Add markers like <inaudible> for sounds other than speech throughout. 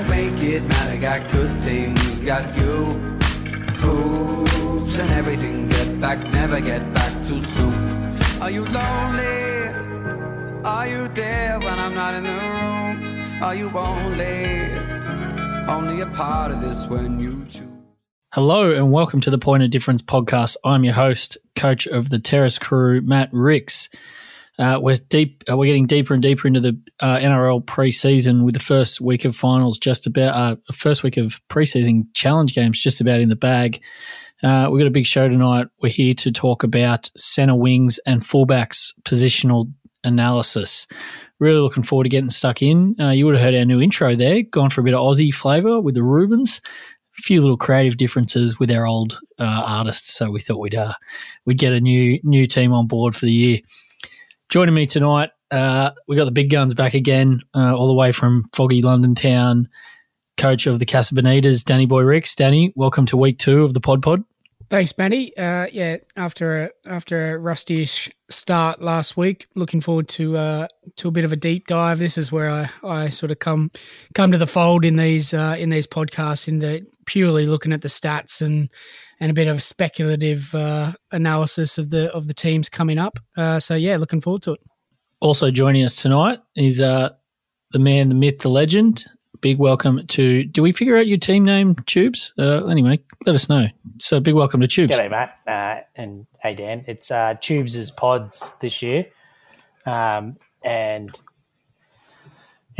don't make it matter. Got good things, got you. Hooves and everything. Get back, never get back too soon. Are you lonely? Are you there when I'm not in the room? Are you only, only a part of this when you choose? Hello and welcome to the Point of Difference podcast. I'm your host, coach of the Terrace crew, Matt Ricks. Uh, we're deep. Uh, we're getting deeper and deeper into the uh, NRL preseason with the first week of finals just about. Uh, first week of preseason challenge games just about in the bag. Uh, we've got a big show tonight. We're here to talk about center wings and fullbacks positional analysis. Really looking forward to getting stuck in. Uh, you would have heard our new intro there, gone for a bit of Aussie flavour with the Rubens. A few little creative differences with our old uh, artists, so we thought we'd uh, we'd get a new new team on board for the year. Joining me tonight, uh, we got the big guns back again, uh, all the way from foggy London town. Coach of the Casa Bonitas, Danny Boy Ricks. Danny, welcome to week two of the Pod Pod. Thanks, Matty. Uh, yeah, after a after a rusty-ish start last week, looking forward to uh, to a bit of a deep dive. This is where I, I sort of come come to the fold in these uh, in these podcasts, in the purely looking at the stats and and a bit of speculative uh, analysis of the of the teams coming up. Uh, so yeah, looking forward to it. Also joining us tonight is uh, the man, the myth, the legend, big welcome to. Do we figure out your team name, Tubes? Uh, anyway, let us know. So, big welcome to Tubes. G'day, Matt, uh, and hey Dan. It's uh, Tubes' pods this year, um, and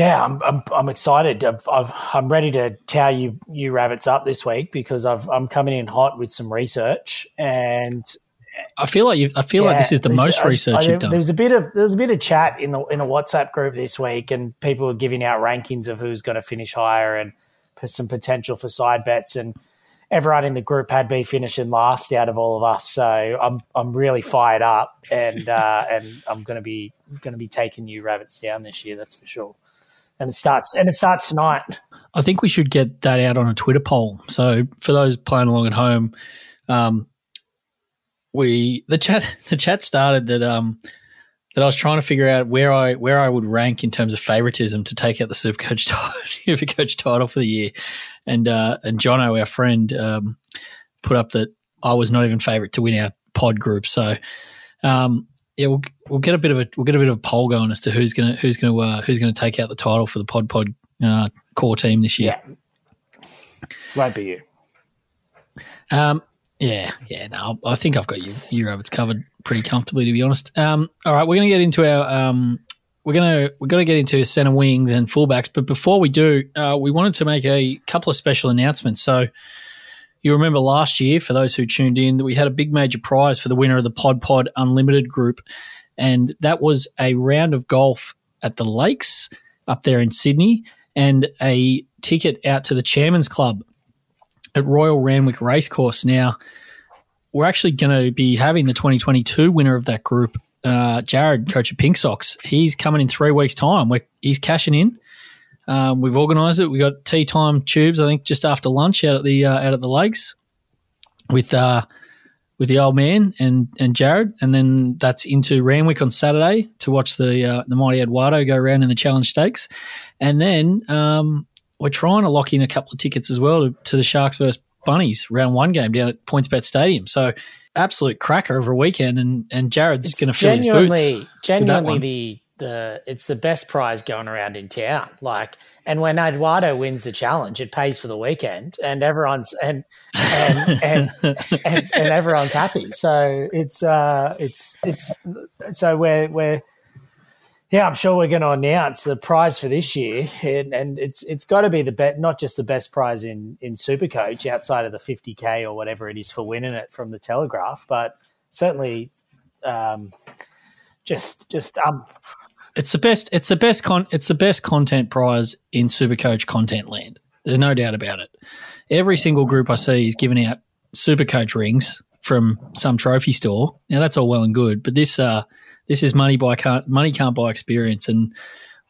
yeah, I'm I'm, I'm excited. I've, I've, I'm ready to towel you you rabbits up this week because I've, I'm coming in hot with some research and I feel like you I feel yeah, like this is the this, most research I, you've done. There was a bit of there was a bit of chat in the in a WhatsApp group this week, and people were giving out rankings of who's going to finish higher and some potential for side bets. And everyone in the group had me finishing last out of all of us, so I'm I'm really fired up, and uh, and I'm going to be going to be taking you rabbits down this year. That's for sure. And it starts and it starts tonight. I think we should get that out on a Twitter poll. So for those playing along at home. Um, we the chat <laughs> the chat started that um that I was trying to figure out where I where I would rank in terms of favoritism to take out the Supercoach <laughs> title, Coach title for the year, and uh, and Jono, our friend, um, put up that I was not even favorite to win our pod group. So, um, yeah, we'll we'll get a bit of a we'll get a bit of a poll going as to who's gonna who's gonna uh, who's gonna take out the title for the pod pod uh, core team this year. Yeah. Won't be you. Um, yeah, yeah. No, I think I've got you, you rabbits covered pretty comfortably, to be honest. Um, all right, we're going to get into our. Um, we're gonna we're gonna get into center wings and fullbacks, but before we do, uh, we wanted to make a couple of special announcements. So, you remember last year, for those who tuned in, that we had a big major prize for the winner of the Pod Pod Unlimited group, and that was a round of golf at the Lakes up there in Sydney, and a ticket out to the Chairman's Club at Royal Randwick Racecourse. Now, we're actually going to be having the 2022 winner of that group, uh, Jared, coach of Pink Sox. He's coming in three weeks' time. We're, he's cashing in. Um, we've organised it. We got tee time tubes. I think just after lunch out at the uh, out at the lakes with uh, with the old man and and Jared, and then that's into Randwick on Saturday to watch the uh, the mighty Eduardo go around in the Challenge Stakes, and then um, we're trying to lock in a couple of tickets as well to, to the Sharks versus Bunnies round one game down at PointsBet Stadium. So absolute cracker of a weekend, and and Jared's going to fill his boots. Genuinely, Genuinely, the the it's the best prize going around in town. Like, and when Eduardo wins the challenge, it pays for the weekend, and everyone's and and and, and, and, and everyone's happy. So it's uh it's it's so we're we're yeah, I'm sure we're going to announce the prize for this year, and, and it's it's got to be the best, not just the best prize in in Supercoach outside of the 50k or whatever it is for winning it from the Telegraph, but certainly, um, just just um, it's the best. It's the best con. It's the best content prize in Supercoach content land. There's no doubt about it. Every single group I see is giving out Supercoach rings from some trophy store. Now that's all well and good, but this uh this is money by can't money can't buy experience, and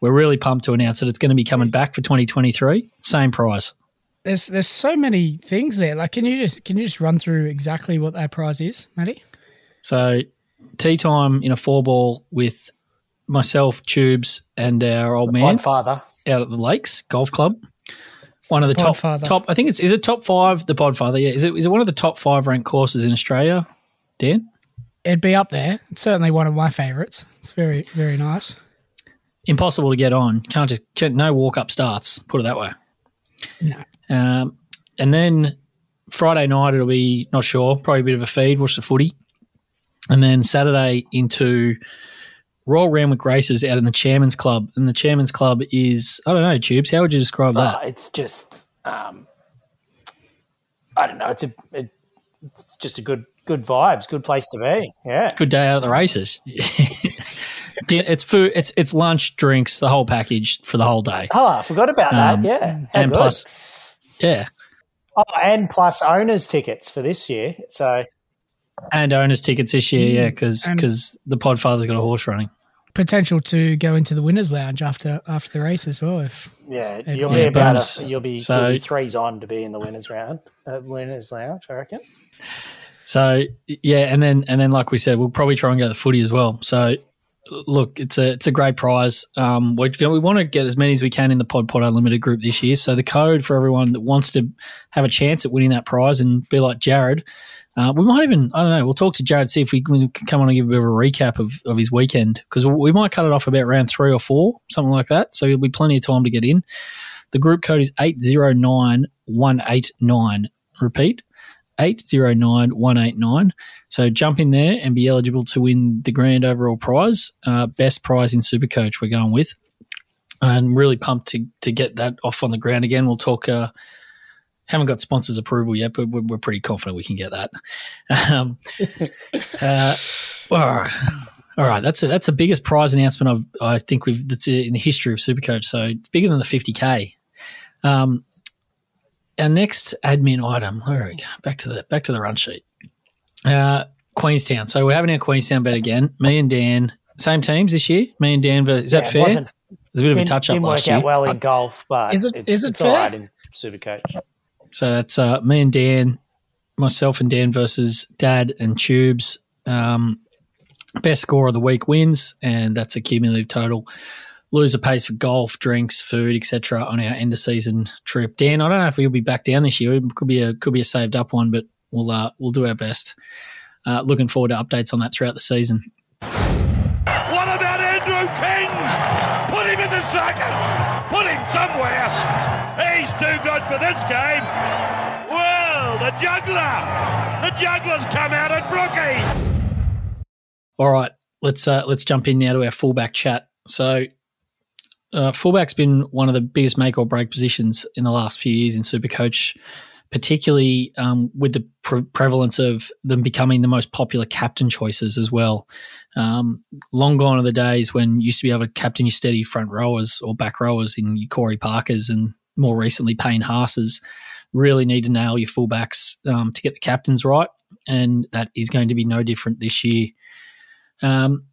we're really pumped to announce that it's going to be coming back for 2023. Same prize. There's there's so many things there. Like, can you just can you just run through exactly what that prize is, Matty? So, tee time in a four ball with myself, Tubes, and our old the man father out at the Lakes Golf Club. one of the top Podfather. top. I think it's is it top five. The Podfather, yeah. Is it is it one of the top five ranked courses in Australia? Dan, It'd be up there. It's certainly one of my favourites. It's very, very nice. impossible to get on. Can't just can't, no walk up starts. Put it that way. No. Um, and then Friday night it'll be not sure. Probably a bit of a feed. Watch the footy, and then Saturday into Royal Randwick races out in the Chairman's Club. And the Chairman's Club is I don't know, Tubes. How would you describe Uh, that? it's just, um, I don't know. It's a, it, it's just a good, good vibes, good place to be. Yeah. Good day out of the races. <laughs> It's food. It's it's lunch, drinks, the whole package for the whole day. Oh, I forgot about Um, that. Yeah. How and good. plus, yeah, oh, and plus owners tickets for this year. So and owners tickets this year. Yeah, because And- the Podfather's got a horse running. Potential to go into the winners' lounge after after the race as well. If yeah, And- you'll Yeah, be about a, you'll be So- you'll be threes on to be in the winners round, uh, winners lounge. I reckon. So yeah, and then and then like we said, we'll probably try and go to the footy as well. So look, it's a it's a great prize. Um, we're gonna, we want to get as many as we can in the Pod Pod Unlimited group this year. So the code for everyone that wants to have a chance at winning that prize and be like Jared. Uh, we might even, I don't know, we'll talk to Jared, see if we can come on and give a bit of a recap of, of his weekend because we might cut it off about round three or four, something like that. So there'll be plenty of time to get in. The group code is 809189. Repeat, 809189. So jump in there and be eligible to win the grand overall prize. Uh, best prize in Supercoach, we're going with. And really pumped to, to get that off on the ground again. We'll talk. Uh, haven't got sponsors approval yet, but we're, we're pretty confident we can get that. <laughs> Um, <laughs> uh, all right, all right. That's a, that's the biggest prize announcement I've, I think we've that's in the history of Supercoach. So it's bigger than the fifty k. Um, our next admin item. Where we? go? Back to the back to the run sheet. Uh, Queenstown. So we're having our Queenstown bet again. Me and Dan, same teams this year. Me and Dan. Is that Yeah, it fair? wasn't- There's a bit of a Didn't, touch up didn't last work out well in golf, but Is it- It's, is it it's fair? all right in Supercoach. So that's uh, me and Dan, myself and Dan versus Dad and Tubes. Um, best score of the week wins, and that's a cumulative total. Loser pays for golf, drinks, food, etc. on our end of season trip. Dan, I don't know if we'll be back down this year. It could be a could be a saved up one, but we'll uh, we'll do our best. Uh, looking forward to updates on that throughout the season. What about Andrew King? Put him in the circus. Put him somewhere. Good for this game. Well, the juggler. The juggler's come out at Brookie. All right, let's uh, let's jump in now to our fullback chat. So, uh, fullback's been one of the biggest make or break positions in the last few years in Supercoach, particularly um, with the pre- prevalence of them becoming the most popular captain choices as well. Um, long gone are the days when you used to be able to captain your steady front rowers or back rowers in your Corey Parkers and more recently Payne Haas's. Really need to nail your fullbacks um, to get the captains right, and that is going to be no different this year. Um,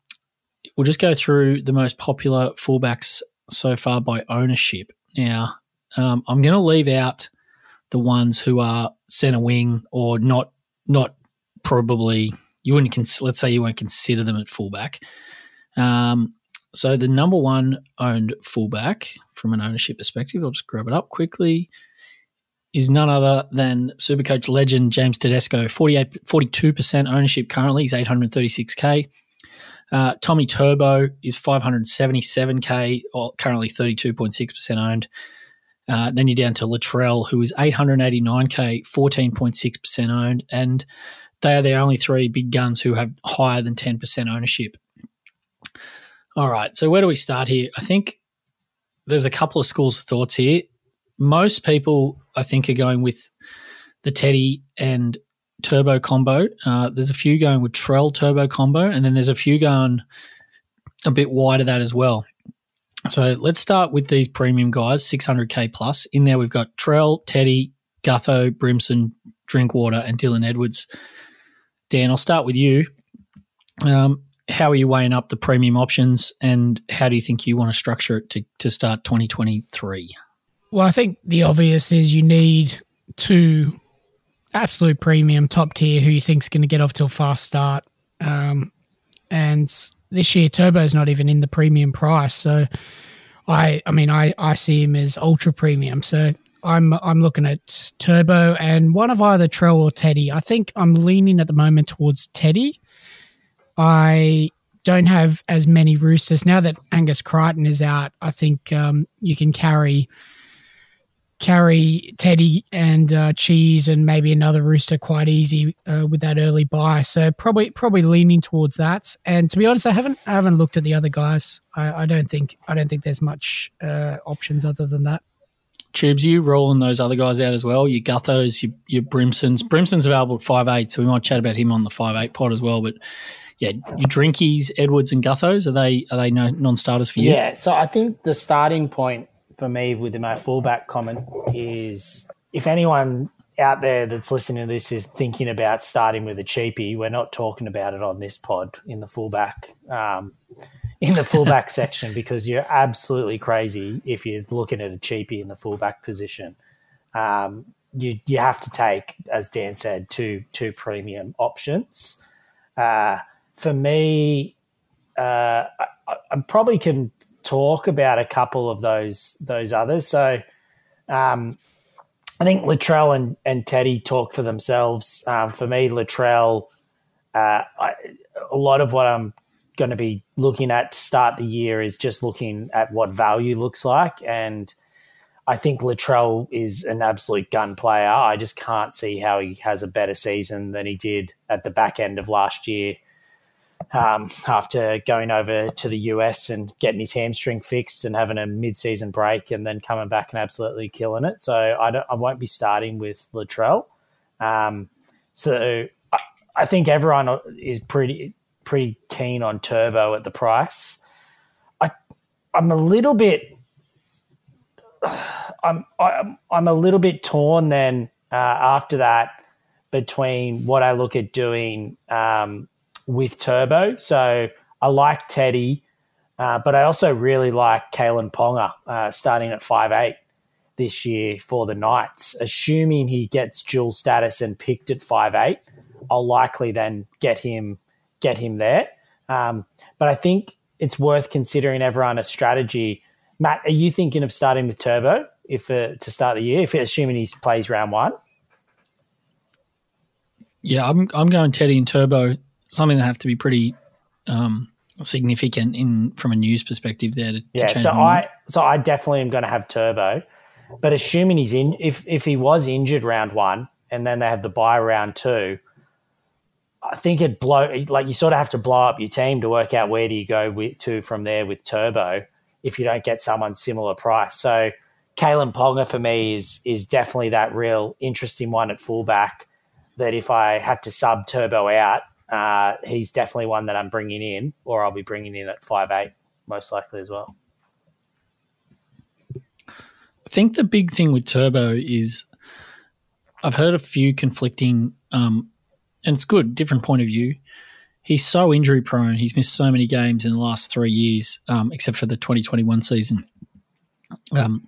we'll just go through the most popular fullbacks so far by ownership. Now, um, I'm going to leave out the ones who are centre wing or not, not probably you wouldn't. Cons- let's say you won't consider them at fullback. Um, so the number one owned fullback from an ownership perspective, I'll just grab it up quickly. Is none other than Supercoach legend James Tedesco, 48, 42% ownership currently. He's 836k. Uh, Tommy Turbo is 577k, or currently 32.6% owned. Uh, then you're down to Latrell, who is 889k, 14.6% owned, and they are the only three big guns who have higher than 10% ownership. All right, so where do we start here? I think there's a couple of schools of thoughts here. Most people, I think, are going with the Teddy and turbo combo. Uh, there's a few going with Trell turbo combo, and then there's a few going a bit wider that as well. So let's start with these premium guys, 600k plus. In there, we've got Trell, Teddy, Gutho, Brimson, Drinkwater, and Dylan Edwards. Dan, I'll start with you. Um, how are you weighing up the premium options, and how do you think you want to structure it to, to start 2023? Well, I think the obvious is you need two absolute premium top tier who you think's going to get off to a fast start. Um, and this year, Turbo's not even in the premium price, so I, I mean, I, I see him as ultra premium. So I'm I'm looking at Turbo and one of either Trell or Teddy. I think I'm leaning at the moment towards Teddy. I don't have as many roosters now that Angus Crichton is out. I think um, you can carry carry Teddy and uh, Cheese and maybe another rooster quite easy uh, with that early buy. So probably probably leaning towards that. And to be honest, I haven't I haven't looked at the other guys. I, I don't think I don't think there's much uh, options other than that. Tubes, you rolling those other guys out as well. Your Guthos, your, your Brimsons. Brimson's available at five eight, so we might chat about him on the five eight pod as well. But yeah, your Drinkies, Edwards, and Guthos are they are they non starters for you? Yeah, so I think the starting point for me with my fullback comment is if anyone out there that's listening to this is thinking about starting with a cheapie, we're not talking about it on this pod in the fullback um, in the fullback <laughs> section because you're absolutely crazy if you're looking at a cheapie in the fullback position. Um, you you have to take, as Dan said, two two premium options. Uh, for me, uh, I, I, probably can talk about a couple of those those others. So, um, I think Latrell and, and Teddy talk for themselves. Um, for me, Latrell, uh, lot of what I'm going to be looking at to start the year is just looking at what value looks like. And I think Latrell is an absolute gun player. I just can't see how he has a better season than he did at the back end of last year. Um, after going over to the US and getting his hamstring fixed and having a mid-season break and then coming back and absolutely killing it. So I, don't, I won't be starting with Latrell. Um, so I, I think everyone is pretty pretty keen on Turbo at the price. I I'm a little bit <sighs> I'm I'm, I'm a little bit torn then uh, after that between what I look at doing um, with Turbo. So I like Teddy, uh, but I also really like Kalyn Ponga uh, starting at five eight this year for the Knights. Assuming he gets dual status and picked at five eight, I'll likely then get him get him there. Um, but I think it's worth considering everyone a strategy. Matt, are you thinking of starting with Turbo if uh, to start the year, if assuming he plays round one? Yeah, I'm I'm going Teddy and Turbo. Something that have to be pretty um, significant in from a news perspective there. To, yeah, to so I so I definitely am going to have Turbo, but assuming he's in, if if he was injured round one and then they have the buy round two, I think it blow like you sort of have to blow up your team to work out where do you go with, to from there with Turbo if you don't get someone similar price. So Kalyn Ponga for me is is definitely that real interesting one at fullback. That if I had to sub Turbo out, uh, he's definitely one that I'm bringing in, or I'll be bringing in at five eight most likely as well. I think the big thing with Turbo is I've heard a few conflicting um, and it's good, different point of view. He's so injury prone. He's missed so many games in the last three years, um, except for the 2021 season. Um,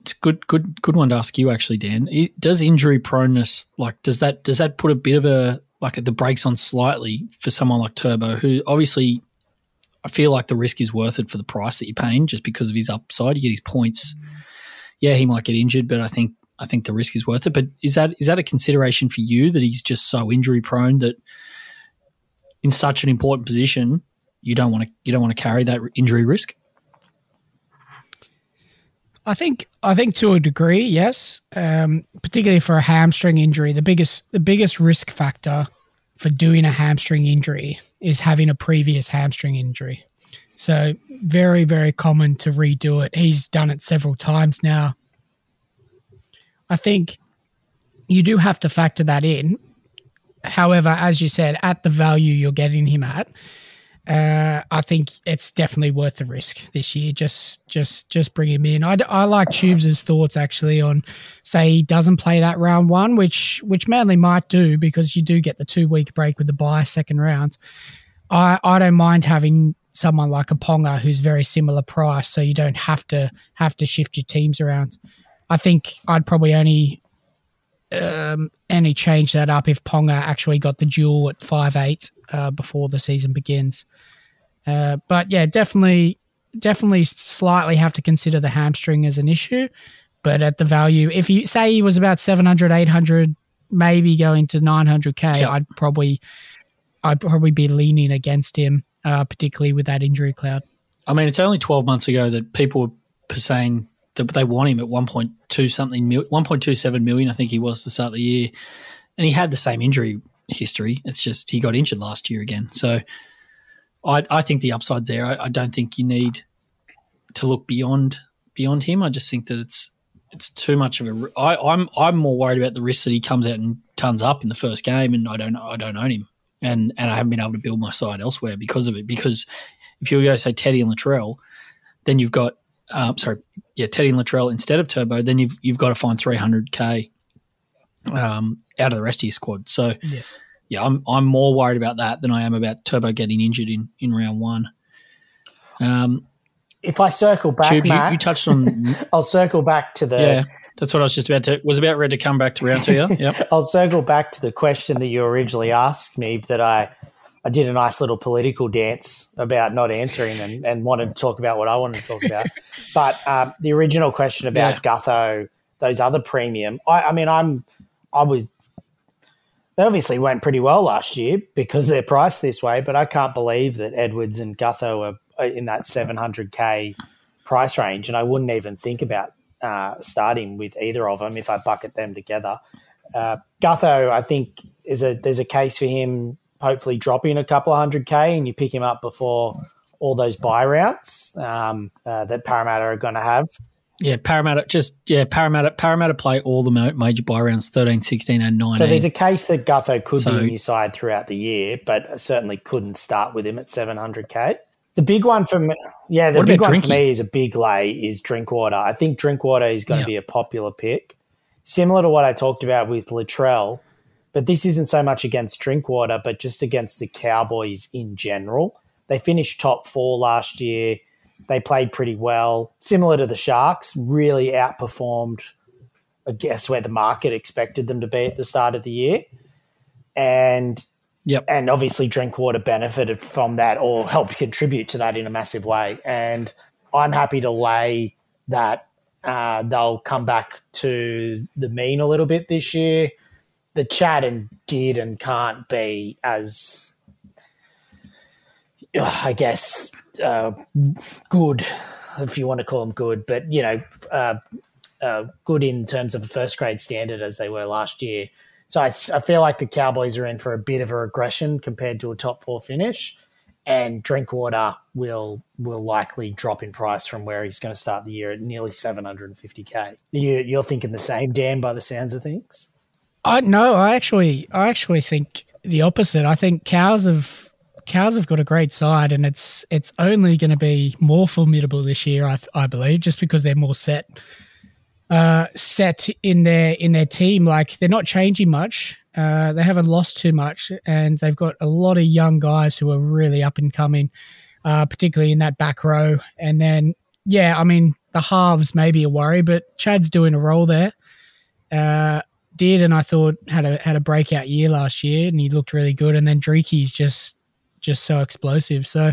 it's good, good, good one to ask you actually, Dan. Does injury proneness like does that does that put a bit of a like the brakes on slightly for someone like Turbo, who obviously I feel like the risk is worth it for the price that you're paying just because of his upside. You get his points. Yeah, he might get injured, but I think I think the risk is worth it. But is that is that a consideration for you that he's just so injury prone that in such an important position you don't want to you don't want to carry that injury risk? I think I think to a degree, yes. Um, particularly for a hamstring injury, the biggest the biggest risk factor for doing a hamstring injury is having a previous hamstring injury. So very very common to redo it. He's done it several times now. I think you do have to factor that in. However, as you said, at the value you're getting him at, uh, I think it's definitely worth the risk this year. Just, just, just bring him in. I, I like Tubes' thoughts actually on, say, he doesn't play that round one, which which Manly might do because you do get the two week break with the bye second round. I I don't mind having someone like a Ponga who's very similar price, so you don't have to have to shift your teams around. I think I'd probably only um, only change that up if Ponga actually got the dual at five eight uh, before the season begins. Uh, but yeah, definitely, definitely, slightly have to consider the hamstring as an issue. but at the value, if you say he was about 700, 800, maybe going to 900k, Yep. I'd probably, I'd probably be leaning against him, uh, particularly with that injury cloud. I mean, it's only 12 months ago that people were saying that they want him at 1.2 something, 1.27 million, I think he was to start the year. And he had the same injury history. It's just he got injured last year again. So I, I think the upside's there. I, I don't think you need to look beyond beyond him. I just think that it's it's too much of a. I, I'm I'm more worried about the risk that he comes out and turns up in the first game, and I don't I don't own him, and and I haven't been able to build my side elsewhere because of it. Because if you to say Teddy and Latrell, then you've got um, sorry, yeah, Teddy and Latrell instead of Turbo, then you've you've got to find 300k um, out of the rest of your squad. So Yeah. yeah, I'm I'm more worried about that than I am about Turbo getting injured in in round one. Um, If I circle back, Tubes, you, Matt, you touched on <laughs> I'll circle back to the yeah. That's what I was just about to was about ready to come back to round two. Yeah, <laughs> yep. I'll circle back to the question that you originally asked me that I I did a nice little political dance about not answering and, and wanted to talk about what I wanted to talk about. <laughs> but um, the original question about Yeah. Gutho, those other premium, I, I mean, I'm I would they obviously went pretty well last year because they're priced this way, but I can't believe that Edwards and Gutho are, in that 700k price range, and I wouldn't even think about uh, starting with either of them if I bucket them together. Uh, Gutho, I think, is a there's a case for him hopefully dropping a couple of hundred k, and you pick him up before all those buy rounds um, uh, that Parramatta are going to have. Yeah, Parramatta just yeah, Parramatta Parramatta play all the major buy rounds 13, 16 and 19. So there's a case that Gutho could So- be in your side throughout the year, but certainly couldn't start with him at 700k. The big one for me, yeah, the big one for me is a big lay is Drinkwater. I think Drinkwater is going Yeah. to be a popular pick, similar to what I talked about with Latrell. But this isn't so much against Drinkwater, but just against the Cowboys in general. They finished top four last year. They played pretty well, similar to the Sharks. Really outperformed, I guess, where the market expected them to be at the start of the year and Yep. and obviously Drinkwater benefited from that or helped contribute to that in a massive way. And I'm happy to lay that uh, they'll come back to the mean a little bit this year. The chat and did and can't be as, I guess, uh, good, if you want to call them good, but you know, uh, uh, good in terms of a first grade standard as they were last year. So I, I feel like the Cowboys are in for a bit of a regression compared to a top four finish, and Drinkwater will will likely drop in price from where he's going to start the year at nearly 750k. You, you're thinking the same, Dan, by the sounds of things. I no, I actually, I actually think the opposite. I think cows have cows have got a great side, and it's it's only going to be more formidable this year. I, I believe, just because they're more set, uh, set in their in their team. Like they're not changing much. Uh, they haven't lost too much, and they've got a lot of young guys who are really up and coming, uh, particularly in that back row. And then, yeah, I mean, the halves may be a worry, but Chad's doing a role there. Uh, Dearden I thought had a had a breakout year last year and he looked really good and then Dreeky's just just so explosive. So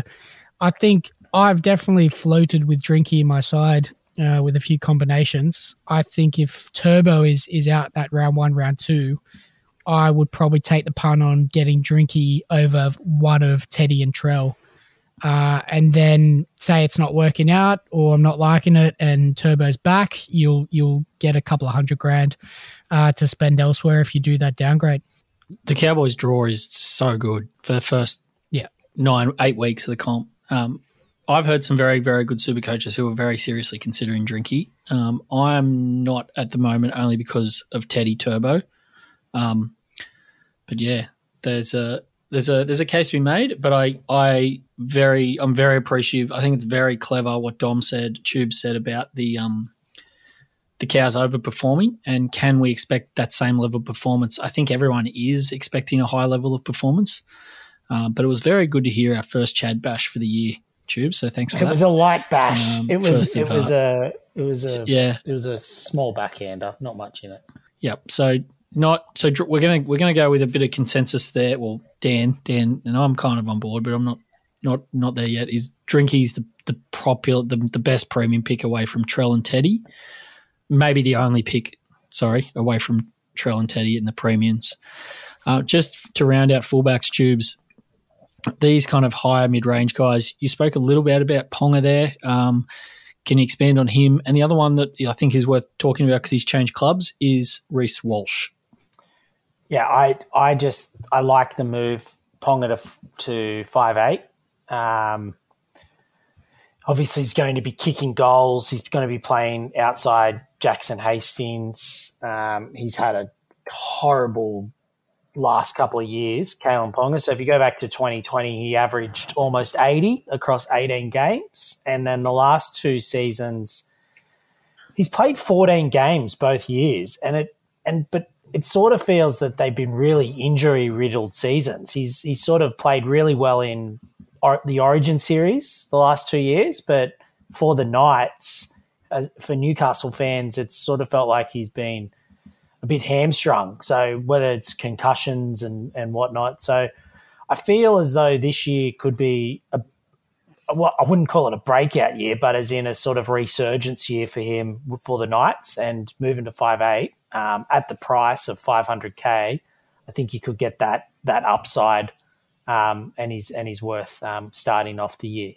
I think I've definitely floated with Drinky in my side uh, with a few combinations. I think if Turbo is is out that round one, round two, I would probably take the pun on getting Drinky over one of Teddy and Trell. Uh, and then say it's not working out or I'm not liking it and Turbo's back, you'll you'll get a couple of hundred grand uh, to spend elsewhere if you do that downgrade. the Cowboys draw is so good for the first. Nine eight weeks of the comp. Um, I've heard some very very good super coaches who are very seriously considering Drinky. Um, I'm not at the moment only because of Teddy Turbo. Um, but yeah, there's a there's a there's a case to be made. But I I very I'm very appreciative. I think it's very clever what Dom said, Tube said about the um the cows overperforming and can we expect that same level of performance i think everyone is expecting a high level of performance uh, but it was very good to hear our first chad bash for the year tube so thanks for It that It was a light bash. Um, it was it was a it was a yeah it was a small backhander, not much in it. yep so not so we're gonna we're gonna go with a bit of consensus there well dan dan and i'm kind of on board but i'm not not not there yet is drinky's the the popular the, the best premium pick away from trell and teddy maybe the only pick. Sorry, away from Trell and Teddy in the premiums. Uh, just to round out fullbacks, tubes. These kind of higher mid range guys. You spoke a little bit about Ponga there. Um, can you expand on him? And the other one that I think is worth talking about because he's changed clubs is Reece Walsh. Yeah, I I just I like the move Ponga to to five eight. Um, obviously, he's going to be kicking goals. He's going to be playing outside Jackson Hastings. Um, he's had a horrible last couple of years, Kalyn Ponga. So if you go back to 2020, he averaged almost 80 across 18 games. And then the last two seasons, he's played 14 games both years. And it, and, but it sort of feels that they've been really injury riddled seasons. He's, he's sort of played really well in or, the Origin series the last two years, but for the Knights, uh, for Newcastle fans, it's sort of felt like he's been a bit hamstrung. So whether it's concussions and and whatnot, so I feel as though this year could be a well, I wouldn't call it a breakout year, but as in a sort of resurgence year for him for the Knights and moving to five eight um, at the price of five hundred k. I think you could get that that upside, um, and he's and he's worth um, starting off the year.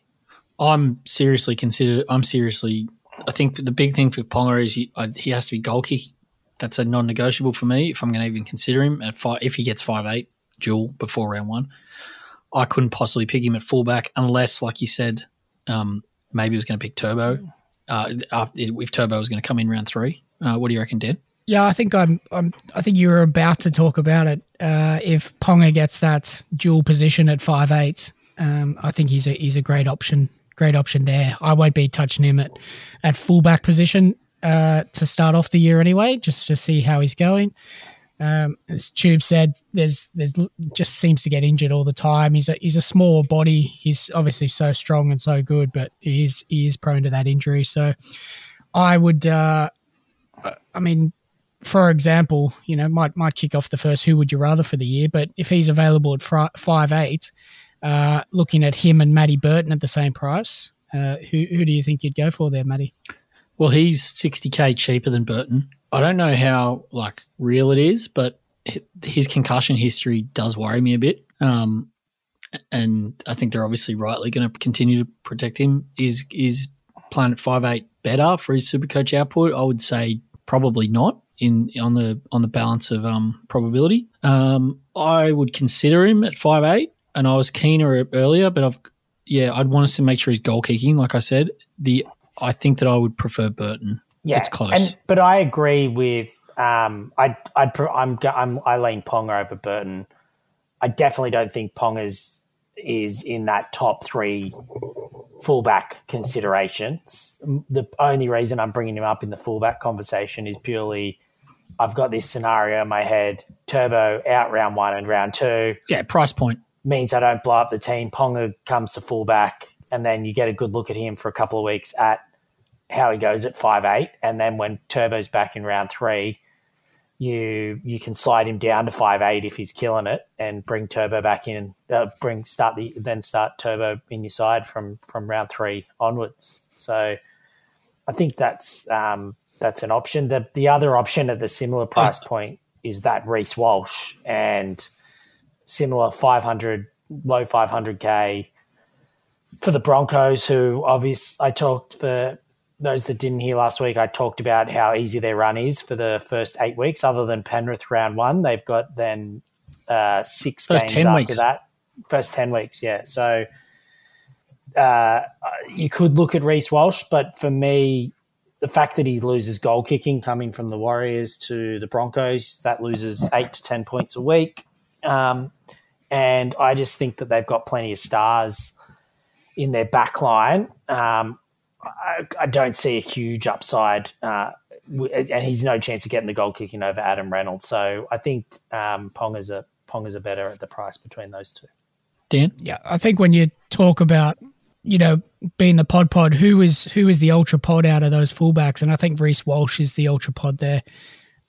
I'm seriously considered. I'm seriously. I think the big thing for Ponga is he, he has to be goal that's a non-negotiable for me if I'm going to even consider him at five. If he gets five eight dual before round one, I couldn't possibly pick him at fullback unless, like you said, um, maybe he was going to pick Turbo. Uh, if Turbo was going to come in round three, uh, what do you reckon, Dan? Yeah, I think I'm, I'm. I think you're about to talk about it. Uh, if Ponga gets that dual position at five eight, um, I think he's a he's a great option. Great option there. I won't be touching him at at fullback position uh, to start off the year anyway, just to see how he's going. Um, as Tube said, there's there's just seems to get injured all the time. He's a he's a small body. He's obviously so strong and so good, but he is he is prone to that injury. So I would, uh, I mean, for example, you know, might might kick off the first who would you rather for the year, but if he's available at five eight, uh, looking at him and Matty Burton at the same price, uh, who who do you think you'd go for there, Matty? Well, he's 60k cheaper than Burton. I don't know how like real it is, but his concussion history does worry me a bit. Um, and I think they're obviously rightly going to continue to protect him. Is is Planet Five Eight better for his Super Coach output? I would say probably not in on the on the balance of um, probability. Um, I would consider him at five eight, and I was keener earlier, but I've yeah, I'd want to make sure he's goal kicking. Like I said, the I think that I would prefer Burton. Yeah, it's close. And, but I agree with. Um, I I'd I'm, I'm I lean Ponga over Burton. I definitely don't think Ponga's is in that top three fullback considerations. The only reason I'm bringing him up in the fullback conversation is purely I've got this scenario in my head: Turbo out round one and round two. Yeah, price point means I don't blow up the team. Ponga comes to fullback and then you get a good look at him for a couple of weeks at how he goes at five eight, and then when Turbo's back in round three, you you can slide him down to five eight if he's killing it, and bring Turbo back in, uh, bring start the then start Turbo in your side from from round three onwards. So I think that's um, that's an option. The the other option at the similar price point is that Reece Walsh and similar five hundred low five hundred k for the Broncos, who obviously I talked for those that didn't hear last week, I talked about how easy their run is for the first eight weeks. Other than Penrith round one, they've got then uh, six first games after weeks. that. First ten weeks, yeah. So uh, you could look at Reece Walsh, but for me, the fact that he loses goal kicking coming from the Warriors to the Broncos, that loses eight to ten points a week. Um, and I just think that they've got plenty of stars in their back line. Um, I, I, don't see a huge upside, uh, and he's no chance of getting the goal kicking over Adam Reynolds. So I think um, Ponga's a Pong is a better at the price between those two. Dan, yeah, I think when you talk about you know being the pod pod, who is who is the ultra pod out of those fullbacks, and I think Reece Walsh is the ultra pod there.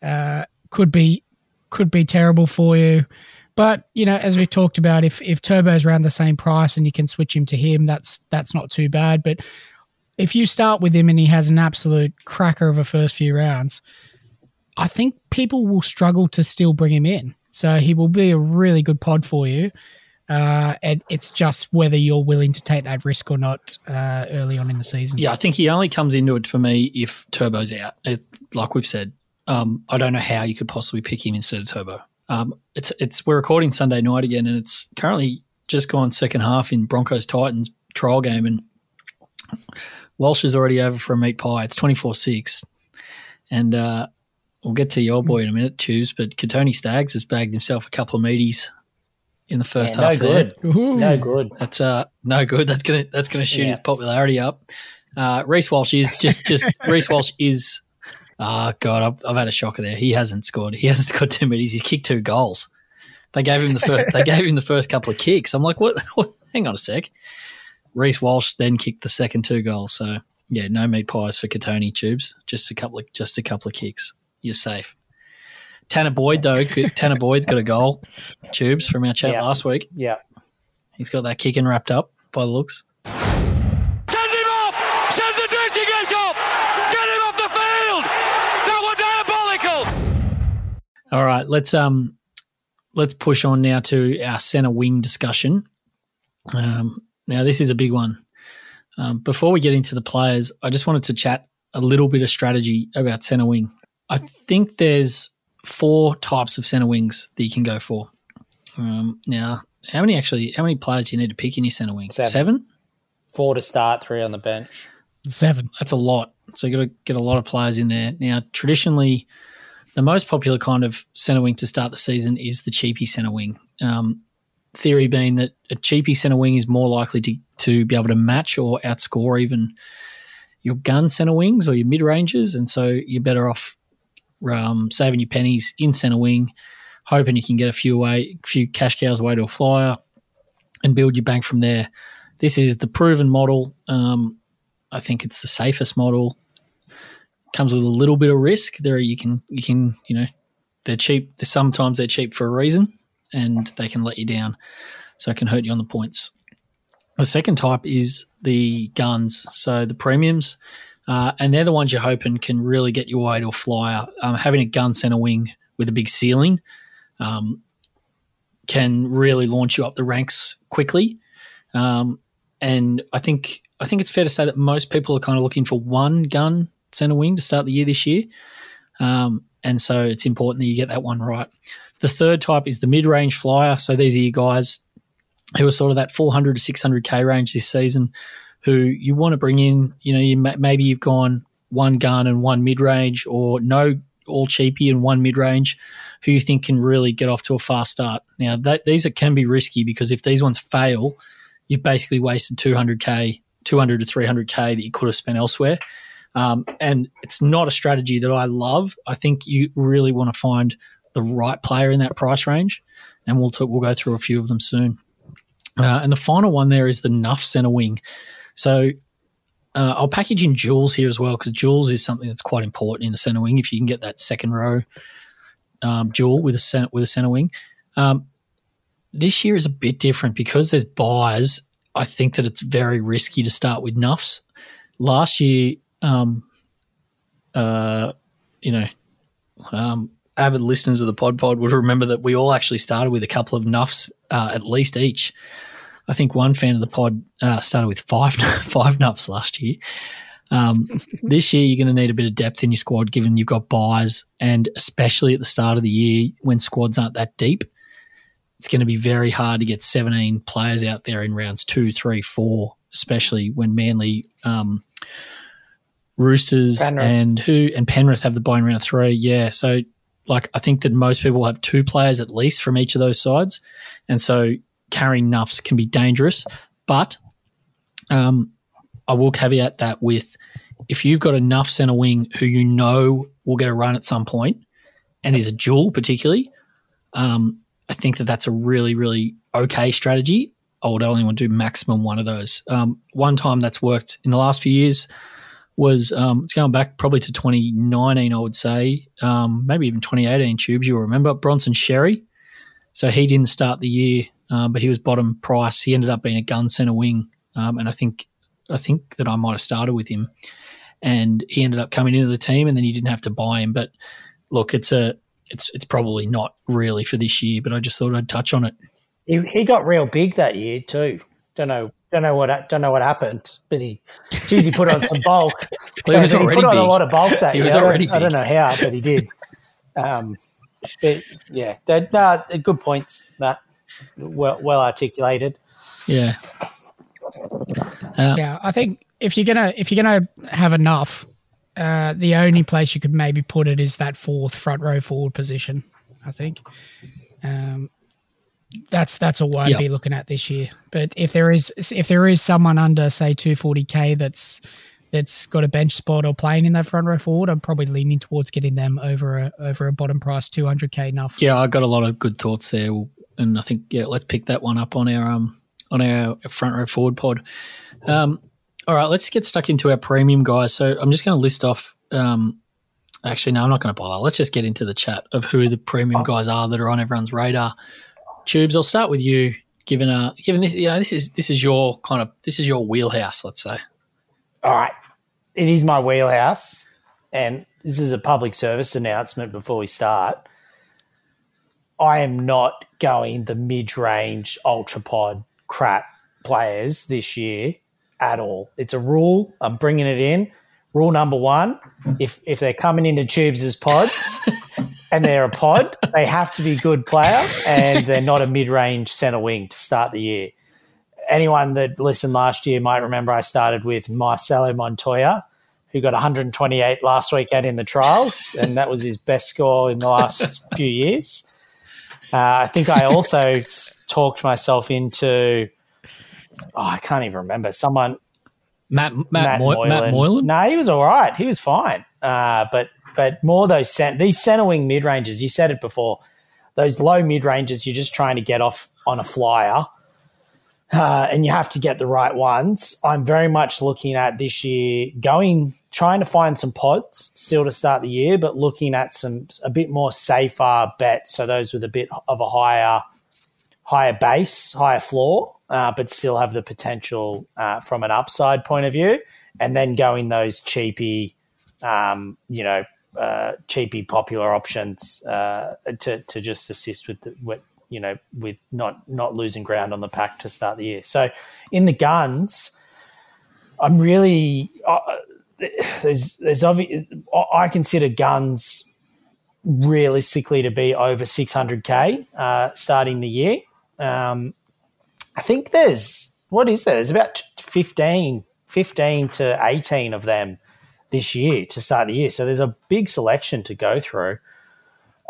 Uh, could be could be terrible for you. But you know, as we talked about, if if Turbo's around the same price and you can switch him to him, that's that's not too bad. But if you start with him and he has an absolute cracker of a first few rounds, I think people will struggle to still bring him in. So he will be a really good pod for you. Uh, and it's just whether you're willing to take that risk or not uh, early on in the season. Yeah, I think he only comes into it for me if Turbo's out. It, like we've said, um, I don't know how you could possibly pick him instead of Turbo. Um, it's it's we're recording Sunday night again, and it's currently just gone second half in Broncos Titans trial game, and Walsh is already over for a meat pie. It's twenty four six, and uh, we'll get to your boy in a minute, Tubes. But Kotoni Staggs has bagged himself a couple of meaties in the first Yeah, half. no good. Ooh. No good. That's uh no good. That's gonna that's gonna shoot Yeah. his popularity up. Uh, Reece Walsh is just just <laughs> Reece Walsh is. Ah, God, I've, I've had a shocker there. He hasn't scored. He hasn't <laughs> scored two middies. He's kicked two goals. They gave him the first. they gave him the first couple of kicks. I'm like, what? <laughs> what? Hang on a sec. Reece Walsh then kicked the second two goals. So yeah, no meat pies for Kotoni tubes. Just a couple of just a couple of kicks. You're safe. Tanah Boyd though, <laughs> Tanah Boyd's got a goal. Tubes from our chat Yeah. last week. Yeah. He's got that kicking wrapped up by the looks. Send him off! Send the dirty gate off! Get him off the field! That was diabolical! All right, let's um let's push on now to our center wing discussion. Um, now this is a big one. Um, before we get into the players, I just wanted to chat a little bit of strategy about center wing. I think there's four types of center wings that you can go for. Um, now, how many actually? How many players do you need to pick in your center wing? Seven. Seven? Four to start, three on the bench. Seven. That's a lot. So you got to get a lot of players in there. Now, traditionally, the most popular kind of centre wing to start the season is the cheapy centre wing. Um, theory being that a cheapy centre wing is more likely to, to be able to match or outscore even your gun centre wings or your mid ranges. And so you're better off um, saving your pennies in centre wing, hoping you can get a few away, a few cash cows away to a flyer and build your bank from there. This is the proven model. Um, I think it's the safest model. Comes with a little bit of risk. There, you can you can you know they're cheap. Sometimes they're cheap for a reason, and they can let you down, so it can hurt you on the points. The second type is the guns, so the premiums, uh, and they're the ones you're hoping can really get you to a flyer. Um, having a gun center wing with a big ceiling um, can really launch you up the ranks quickly. Um, and I think I think it's fair to say that most people are kind of looking for one gun center wing to start the year this year, um, and so it's important that you get that one right. The third type is the mid-range flyer. So these are your guys who are sort of that 400 to 600k range this season, who you want to bring in. You know, you ma- maybe you've gone one gun and one mid-range, or no all cheapy and one mid-range, who you think can really get off to a fast start. Now that, these are, can be risky because if these ones fail, you've basically wasted 200k, 200 to 300k that you could have spent elsewhere. Um, and it's not a strategy that I love. I think you really want to find the right player in that price range, and we'll we'll go through a few of them soon. Uh, and the final one there is the Nuff center wing. So uh, I'll package in duals here as well because duals is something that's quite important in the center wing. If you can get that second row um, dual with a center, with a center wing, um, this year is a bit different because there's buys. I think that it's very risky to start with Nuffs. Last year, um, uh, you know, um, avid listeners of the Pod Pod would remember that we all actually started with a couple of Nuffs uh, at least each. I think one fan of the pod uh, started with five <laughs> five Nuffs last year. Um, <laughs> this year, you're going to need a bit of depth in your squad, given you've got buys, and especially at the start of the year when squads aren't that deep it's going to be very hard to get 17 players out there in rounds two, three, four, especially when Manly, um, Roosters, Penrith. and who and Penrith have the bye in round three. Yeah, so like I think that most people have two players at least from each of those sides, and so carrying nuffs can be dangerous. But um, I will caveat that with if you've got enough centre wing who you know will get a run at some point, and is a dual particularly. Um, I think that that's a really, really okay strategy. I would only want to do maximum one of those. Um, one time that's worked in the last few years was um, it's going back probably to 2019, I would say, um, maybe even 2018. Tubes, you'll remember Bronson Xerri. So he didn't start the year, um, but he was bottom price. He ended up being a gun center wing, um, and I think I think that I might have started with him, and he ended up coming into the team, and then you didn't have to buy him. But look, it's a it's it's probably not really for this year, but I just thought I'd touch on it. He, he got real big that year too. Don't know don't know what don't know what happened, but he geez, he put on some bulk. <laughs> Well, he was But already put on a lot of bulk that He year. was I don't- already I don't know how, but he did. Um, but yeah, that no, they're good points. That well well articulated. Yeah, Uh, Yeah, I think if you're gonna if you're gonna have enough, uh, the only place you could maybe put it is that fourth front row forward position. I think. Um, that's that's all I'd Yep. be looking at this year. But if there is if there is someone under say 240k that's that's got a bench spot or playing in that front row forward, I'm probably leaning towards getting them over a over a bottom price 200k enough. yeah, I got a lot of good thoughts there, and I think yeah, let's pick that one up on our um on our front row forward pod. Um, all right, let's get stuck into our premium guys. So I'm just going to list off. Um, actually, no, I'm not going to bother. Let's just get into the chat of who the premium guys are that are on everyone's radar. Tubes, I'll start with you. Given uh, given this, you know, this is this is your kind of this is your wheelhouse. Let's say. All right. It is my wheelhouse. And this is a public service announcement before we start. I am not going the mid range ultra pod crap players this year at all. It's a rule. I'm bringing it in. Rule number one if, if they're coming into tubes as pods <laughs> and they're a pod, they have to be good player and they're not a mid range centre wing to start the year anyone that listened last year might remember I started with Marcelo Montoya, who got 128 last weekend in the trials, and that was his best score in the last few years. Uh, I think I also talked myself into. Oh, I can't even remember. Someone Matt Matt, Moy- Matt Moylan. No, he was all right. He was fine. Uh, but but more those cent- these center wing mid ranges. You said it before. Those low mid ranges, you're just trying to get off on a flyer, uh, and you have to get the right ones. I'm very much looking at this year going trying to find some pods still to start the year, but looking at some a bit more safer bets. So those with a bit of a higher higher base, higher floor, uh, but still have the potential uh, from an upside point of view, and then going those cheapy, um, you know, uh, cheapy popular options uh, to to just assist with the, with you know with not not losing ground on the pack to start the year. So in the guns, I'm really uh, there's there's obvious. I consider guns realistically to be over 600k uh, starting the year. Um, I think there's what is there? There's about 15, 15 to 18 of them this year to start the year. So there's a big selection to go through.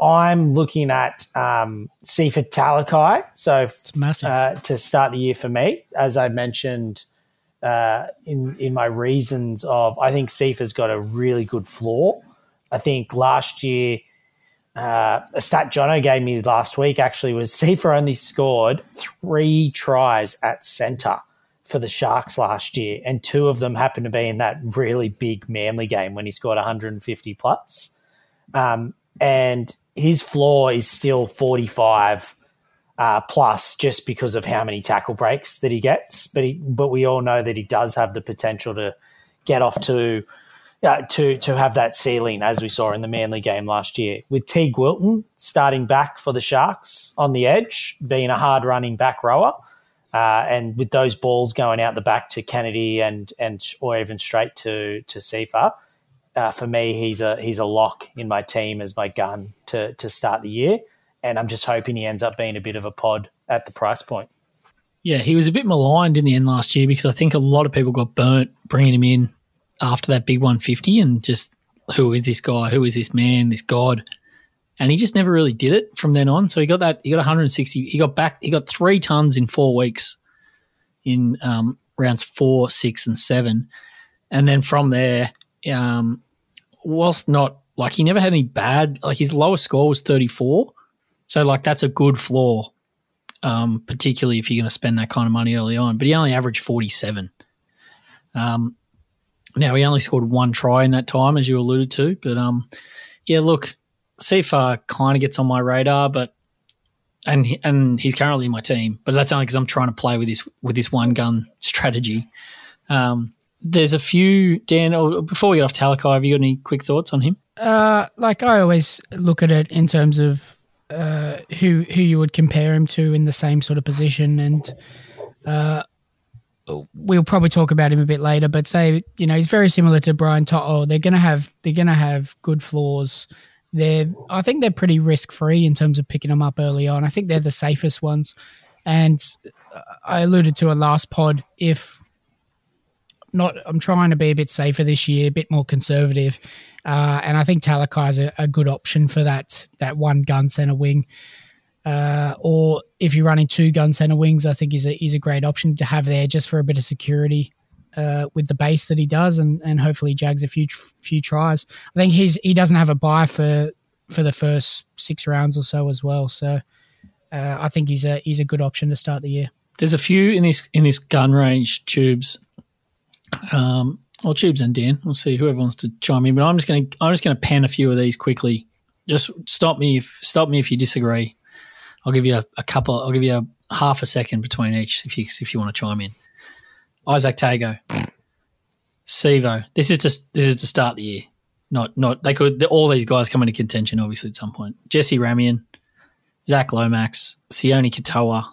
I'm looking at um, Sifa Talakai. So It's massive. uh, to start the year for me, as I mentioned uh, in in my reasons of, I think Sifa's got a really good floor. I think last year, uh, a stat Jono gave me last week actually was <laughs> Sifa only scored three tries at centre for the Sharks last year, and two of them happened to be in that really big Manly game when he scored 150 plus. Um, and his floor is still 45 uh, plus just because of how many tackle breaks that he gets. But he, but we all know that he does have the potential to get off to uh, to to have that ceiling as we saw in the Manly game last year with Teig Wilton starting back for the Sharks on the edge, being a hard running back rower. Uh, and with those balls going out the back to Kennedy and and or even straight to to Sifa, uh, for me he's a he's a lock in my team as my gun to to start the year and I'm just hoping he ends up being a bit of a pod at the price point. Yeah, he was a bit maligned in the end last year because I think a lot of people got burnt bringing him in after that big 150 and just who is this guy? Who is this man? This god? And he just never really did it from then on. So he got that. He got 160. He got back. He got three tons in four weeks in um, rounds four, six, and seven, and then from there, um, whilst not like he never had any bad. Like his lowest score was 34. So like that's a good floor um, particularly if you're going to spend that kind of money early on. But he only averaged 47. Um, now he only scored one try in that time, as you alluded to. But um, yeah, look, Sifa kind of gets on my radar, but and and he's currently in my team, but that's only because I'm trying to play with this with this one gun strategy. Um, there's a few Dan. Or before we get off Talakai, have you got any quick thoughts on him? Uh, like I always look at it in terms of uh, who who you would compare him to in the same sort of position, and uh, we'll probably talk about him a bit later. But say you know he's very similar to Brian To'o. They're gonna have they're gonna have good flaws. They're I think they're pretty risk free in terms of picking them up early on. I think they're the safest ones, and I alluded to a last pod if not I'm trying to be a bit safer this year, a bit more conservative. Uh, and I think Talakai is a, a, good option for that that one gun center wing. Uh, or if you're running two gun center wings, I think is a is a great option to have there just for a bit of security uh, with the base that he does, and and hopefully jags a few few tries. I think he's he doesn't have a buy for for the first six rounds or so as well. So uh, I think he's a he's a good option to start the year. There's a few in this in this gun range tubes um, or Tubes and Dan. We'll see whoever wants to chime in. But I'm just going to I'm just going to pan a few of these quickly. Just stop me if stop me if you disagree. I'll give you a, a couple. I'll give you a half a second between each if you if you want to chime in. Izack Tago, Sivo. This is just this is to start the year. Not not they could all these guys come into contention obviously at some point. Jesse Ramien, Zach Lomax, Sione Katoa,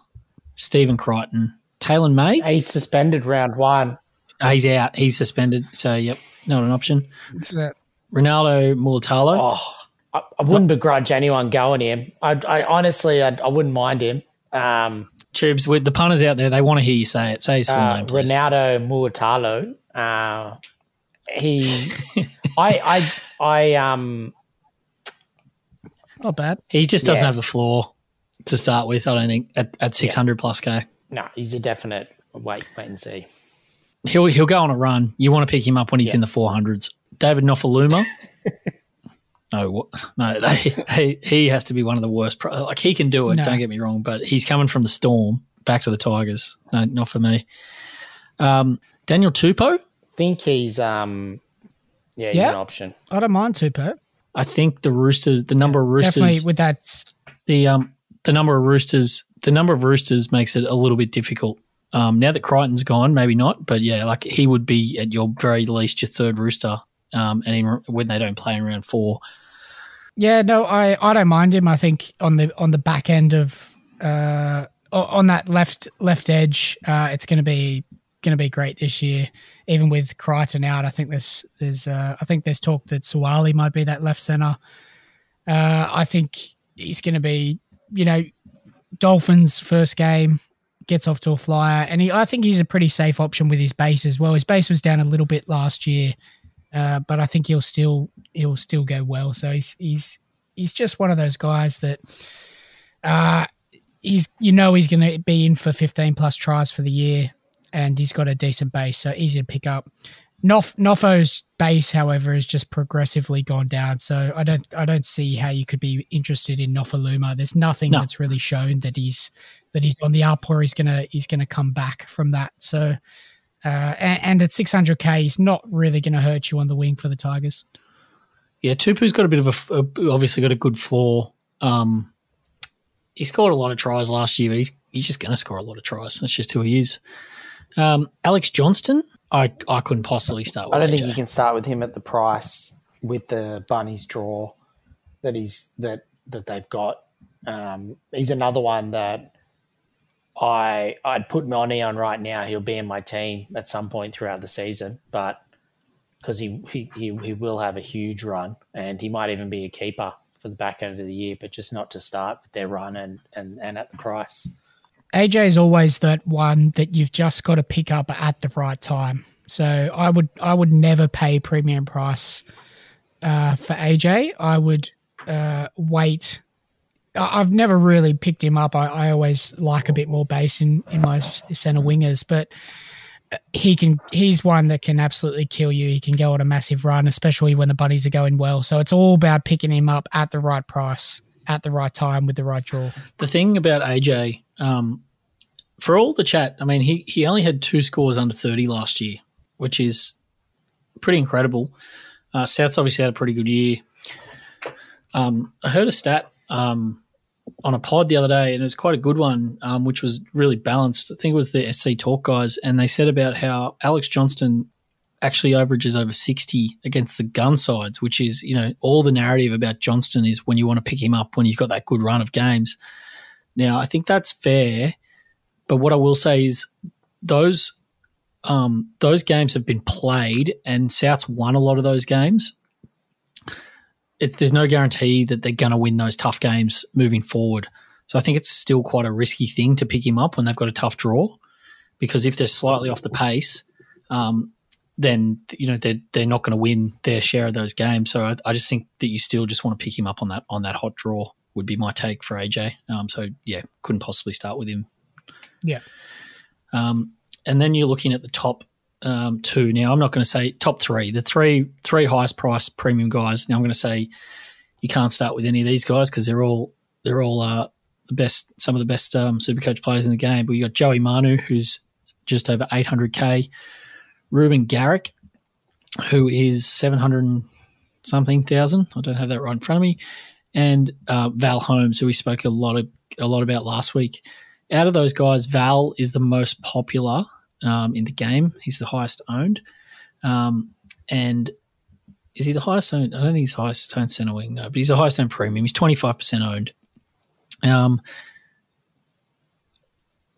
Stephen Crichton, Taylan May. He's suspended round one. Oh, he's out. He's suspended. So, yep, not an option. What's that? Ronaldo Mulitalo. Oh, I, I wouldn't begrudge anyone going him. I, I honestly, I, I wouldn't mind him. Um, Tubes, with the punters out there, they want to hear you say it. Say his full uh, name, please. Ronaldo Mulitalo. Uh, he, <laughs> I, I, I, um, not bad. He just doesn't Yeah. have the floor to start with. I don't think at, at 600 plus k. no, he's a definite wait, wait and see. He'll he'll go on a run. You want to pick him up when he's Yeah. in the 400s. David Nofoaluma. <laughs> no, what? <laughs> No, they, he he has to be one of the worst. Pro- like he can do it. No. Don't get me wrong, but he's coming from the Storm back to the Tigers. No, not for me. Um, Daniel Tupou. Think he's, um, yeah, he's Yeah. an option. I don't mind Tupou. I think the Roosters, the number of Roosters, Definitely with that. the um the number of roosters the number of roosters makes it a little bit difficult. Um, now that Crichton's gone, maybe not, but yeah, like he would be at your very least your third rooster. Um, and in, when they don't play in round four, Yeah, no, I, I don't mind him. I think on the on the back end of uh on that left left edge, uh, it's going to be going to be great this year. Even with Crichton out, I think there's there's uh, I think there's talk that Suaalii might be that left center. Uh, I think he's going to be you know Dolphins first game gets off to a flyer, and he I think he's a pretty safe option with his base as well. His base was down a little bit last year. Uh, but I think he'll still he'll still go well. So he's he's he's just one of those guys that uh, he's you know he's going to be in for 15 plus tries for the year, and he's got a decent base, so easy to pick up. Nof, Nofo's base, however, has just progressively gone down. So I don't I don't see how you could be interested in Nofoaluma. There's nothing No. that's really shown that he's that he's on the up or he's gonna he's gonna come back from that. So uh, and, and at 600k, he's not really going to hurt you on the wing for the Tigers. yeah, Tupou's got a bit of a obviously got a good floor. Um, he scored a lot of tries last year, but he's he's just going to score a lot of tries. That's just who he is. Um, Alex Johnston, I I couldn't possibly start. With I don't AJ. think you can start with him at the price with the bunnies draw that he's that that they've got. Um, he's another one that I I'd put money on right now. He'll be in my team at some point throughout the season, but because he, he he will have a huge run and he might even be a keeper for the back end of the year, but just not to start with their run and and, and at the price. AJ is always that one that you've just got to pick up at the right time. So I would I would never pay premium price uh, for AJ. I would uh, wait. I've never really picked him up. I, I always like a bit more base in in my center wingers, but he can. He's one that can absolutely kill you. He can go on a massive run, especially when the bunnies are going well. So it's all about picking him up at the right price, at the right time, with the right draw. the thing about AJ, um, for all the chat, I mean, he, he only had two scores under 30 last year, which is pretty incredible. Uh, South's obviously had a pretty good year. Um, I heard a stat um, on a pod the other day, and it was quite a good one, um, which was really balanced. I think it was the SC Talk guys, and they said about how Alex Johnston actually averages over 60 against the gun sides, which is, you know, all the narrative about Johnston is when you want to pick him up when he's got that good run of games. Now, I think that's fair, but what I will say is those um, those games have been played and South's won a lot of those games. It, there's no guarantee that they're going to win those tough games moving forward. So I think it's still quite a risky thing to pick him up when they've got a tough draw, because if they're slightly off the pace, um, then you know they're they're not going to win their share of those games. So I, I, just think that you still just want to pick him up on that on that hot draw would be my take for AJ. Um, so yeah, couldn't possibly start with him. Yeah. Um, and then you're looking at the top um, two. Now I'm not going to say top three. The three three highest price premium guys. Now I'm going to say you can't start with any of these guys because they're all they're all uh, the best, some of the best um, super coach players in the game. But you got Joey Manu, who's just over 800k, Reuben Garrick, who is 700 something thousand. I don't have that right in front of me, and uh, Val Holmes, who we spoke a lot of a lot about last week. Out of those guys, Val is the most popular um, in the game. He's the highest owned, um, and is he the highest owned? I don't think he's the highest owned center wing, no, but he's the highest owned premium. He's twenty five percent owned. Um,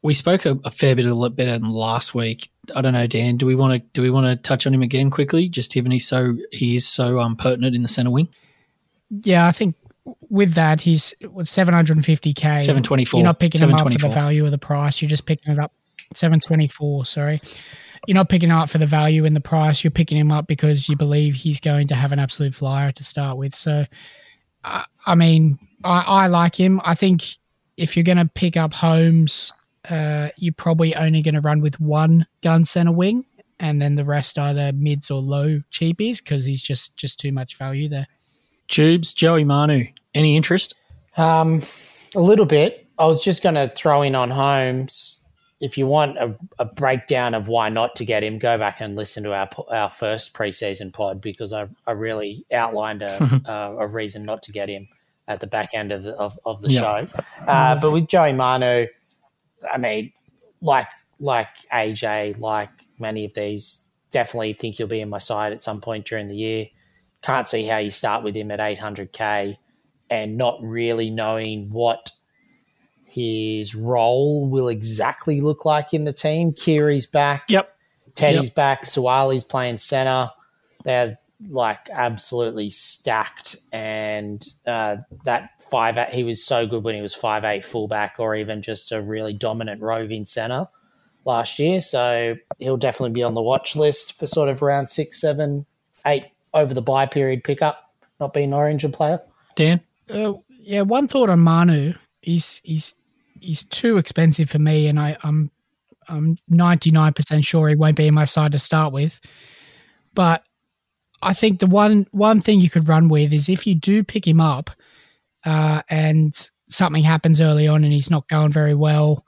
we spoke a, a, fair bit a little better than last week. I don't know, Dan. Do we want to do we want to touch on him again quickly? Just given he's so he is so um, pertinent in the center wing. Yeah, I think with that he's seven hundred and fifty k. Seven twenty four. You're not picking him up for the value of the price. You're just picking it up. Seven twenty four. Sorry. You're not picking him up for the value in the price. You're picking him up because you believe he's going to have an absolute flyer to start with. So, uh, I mean, I, I like him. I think if you're going to pick up Holmes, uh, you're probably only going to run with one gun center wing, and then the rest either mids or low cheapies because he's just just too much value there. Tubes, Joey Manu, any interest? Um, a little bit. I was just going to throw in on Holmes. If you want a, a, breakdown of why not to get him, go back and listen to our our first preseason pod because I, I really outlined a, <laughs> a, a reason not to get him at the back end of the, of, of the yeah. show. Uh, but with Joey Manu, I mean, like like AJ, like many of these, definitely think he'll be in my side at some point during the year. Can't see how you start with him at 800k and not really knowing what his role will exactly look like in the team. Keary's back. Yep. Teddy's yep. back. Suaalii's playing center. They're like absolutely stacked, and uh, that five eight, he was so good when he was five eight fullback, or even just a really dominant roving center last year. So he'll definitely be on the watch list for sort of round six, seven, eight over the buy period pickup. Not being an Orange player, Dan. Uh, yeah, one thought on Manu. He's he's he's too expensive for me, and I, I'm I'm 99% sure he won't be in my side to start with. But I think the one one thing you could run with is if you do pick him up, uh, and something happens early on and he's not going very well,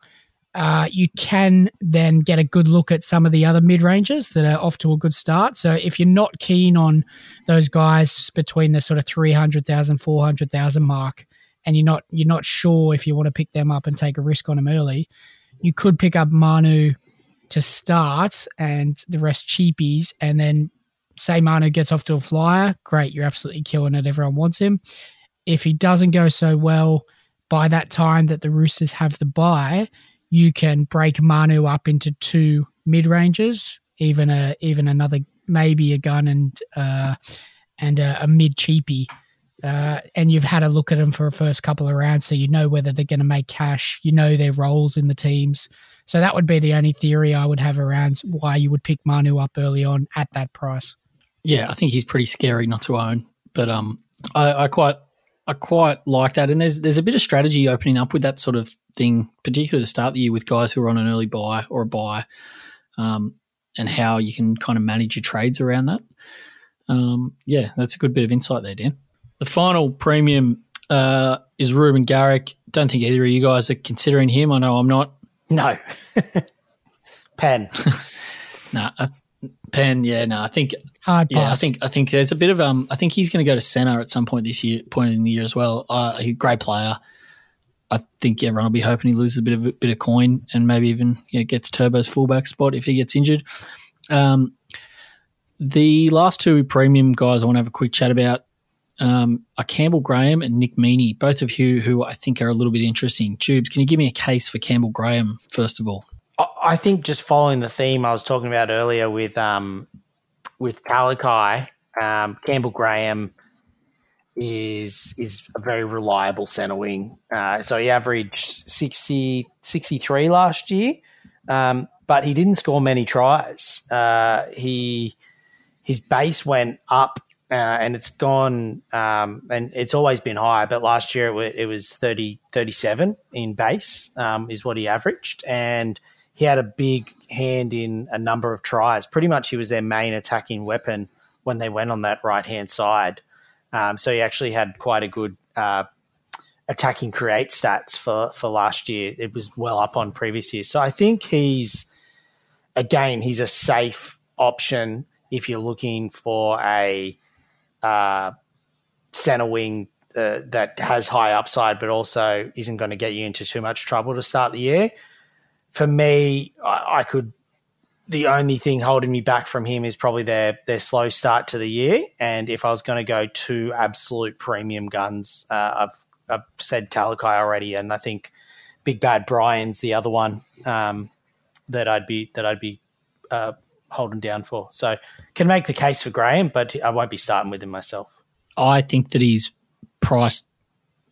uh, you can then get a good look at some of the other mid ranges that are off to a good start. So if you're not keen on those guys between the sort of 300,000, 400,000 mark, and you're not you're not sure if you want to pick them up and take a risk on them early, you could pick up Manu to start and the rest cheapies, and then say Manu gets off to a flyer, great, you're absolutely killing it. Everyone wants him. If he doesn't go so well by that time that the Roosters have the buy, you can break Manu up into two mid ranges, even a even another maybe a gun and uh, and a, a mid cheapie. Uh, and you've had a look at them for a first couple of rounds, so you know whether they're going to make cash. You know their roles in the teams. So that would be the only theory I would have around why you would pick Manu up early on at that price. Yeah, I think he's pretty scary not to own, but um, I, I quite I quite like that, and there's there's a bit of strategy opening up with that sort of thing, particularly to start the year with guys who are on an early buy or a buy, um, and how you can kind of manage your trades around that. Um, yeah, that's a good bit of insight there, Dan. The final premium uh, is Reuben Garrick. Don't think either of you guys are considering him. I know I'm not. No. <laughs> Pen. <laughs> nah, Pen. Yeah, no, I think hard. Yeah, I think I think there's a bit of um. I think he's going to go to center at some point this year, point in the year as well. Uh, he's a great player. I think everyone will be hoping he loses a bit of a bit of coin and maybe even yeah, gets Turbo's fullback spot if he gets injured. Um, The last two premium guys I want to have a quick chat about um, are Campbell Graham and Nick Meaney, both of you who I think are a little bit interesting. Tubes, can you give me a case for Campbell Graham first of all? I think just following the theme I was talking about earlier with um, with Talakai, um, Campbell Graham is is a very reliable centre wing. Uh, so he averaged 60, 63 last year, um, but he didn't score many tries. Uh, he his base went up uh, and it's gone um, and it's always been high but last year it, it was 30 37 in base um, is what he averaged. And he had a big hand in a number of tries. Pretty much he was their main attacking weapon when they went on that right hand side. Um, so he actually had quite a good uh, attacking create stats for for last year. It was well up on previous years. So i think he's again he's a safe option if you're looking for a uh, center wing uh, that has high upside, but also isn't going to get you into too much trouble to start the year. For me, I, I could. The only thing holding me back from him is probably their their slow start to the year. And if I was going to go two absolute premium guns, uh, I've I've said Talakai already, and I think Big Bad Brian's the other one um, that I'd be that I'd be uh, holding down for. So can make the case for Graham, but I won't be starting with him myself. I think that he's priced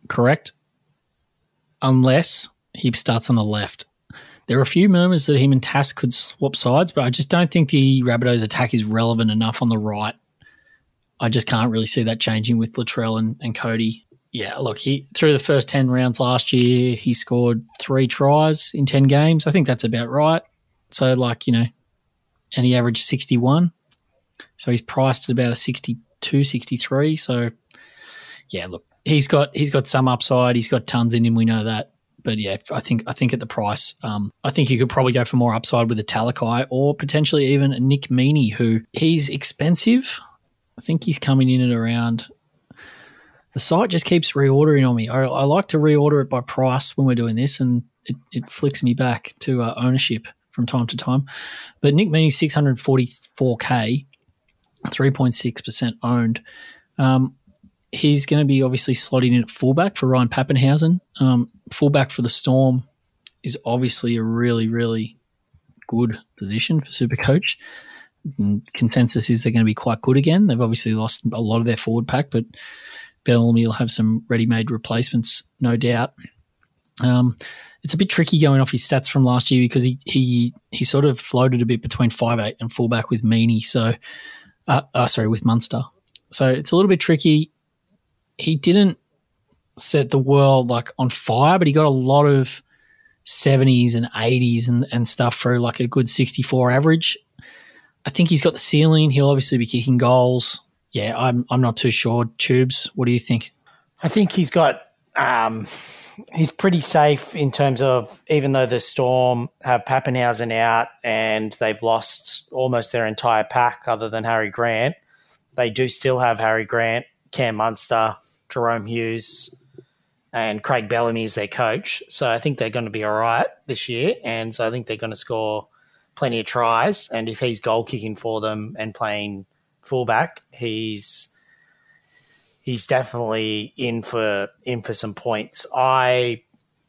correct, unless he starts on the left. There are a few murmurs that him and Tass could swap sides, but I just don't think the Rabbitohs attack is relevant enough on the right. I just can't really see that changing with Latrell and, and Cody. Yeah, look, he through the first ten rounds last year, he scored three tries in ten games. I think that's about right. So, like you know, and he averaged sixty one. So he's priced at about a 62, 63. So yeah, look, he's got he's got some upside. He's got tons in him. We know that. But yeah, I think I think at the price, um, I think you could probably go for more upside with a Talakai or potentially even a Nick Meaney, who he's expensive. I think he's coming in at around. The site just keeps reordering on me. I, I like to reorder it by price when we're doing this, and it, it flicks me back to uh, ownership from time to time. But Nick Meaney, 644k, 3.6% owned. Um, he's going to be obviously slotting in at fullback for Ryan Papenhuyzen. Um, fullback for the Storm is obviously a really, really good position for Super Coach. Consensus is they're going to be quite good again. They've obviously lost a lot of their forward pack, but Bellamy will have some ready-made replacements, no doubt. Um, it's a bit tricky going off his stats from last year because he he he sort of floated a bit between five eight and fullback with Meaney. So, uh, uh, sorry, with Munster. So it's a little bit tricky. He didn't set the world like on fire, but he got a lot of seventies and eighties and and stuff for like a good sixty four average. I think he's got the ceiling. He'll obviously be kicking goals. Yeah, I'm I'm not too sure. Tubes, what do you think? I think he's got um, he's pretty safe in terms of even though the Storm have Papenhuyzen out and they've lost almost their entire pack other than Harry Grant, they do still have Harry Grant, Cam Munster, Jahrome Hughes, and Craig Bellamy as their coach. So I think they're going to be all right this year, and so I think they're going to score plenty of tries. And if he's goal kicking for them and playing fullback, he's he's definitely in for in for some points. I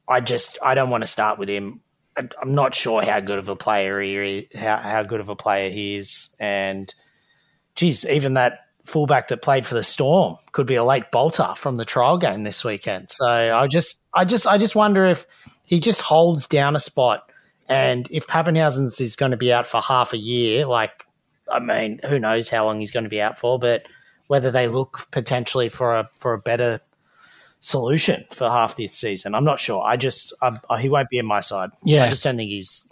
I just I don't want to start with him. I, I'm not sure how good of a player he is, how how good of a player he is, and geez, even that fullback that played for the Storm could be a late bolter from the trial game this weekend. So I just I just I just wonder if he just holds down a spot, and if Papenhuyzen's is going to be out for half a year, like I mean, who knows how long he's going to be out for, but whether they look potentially for a for a better solution for half this season. I'm not sure. I just I, he won't be in my side. Yeah. I just don't think he's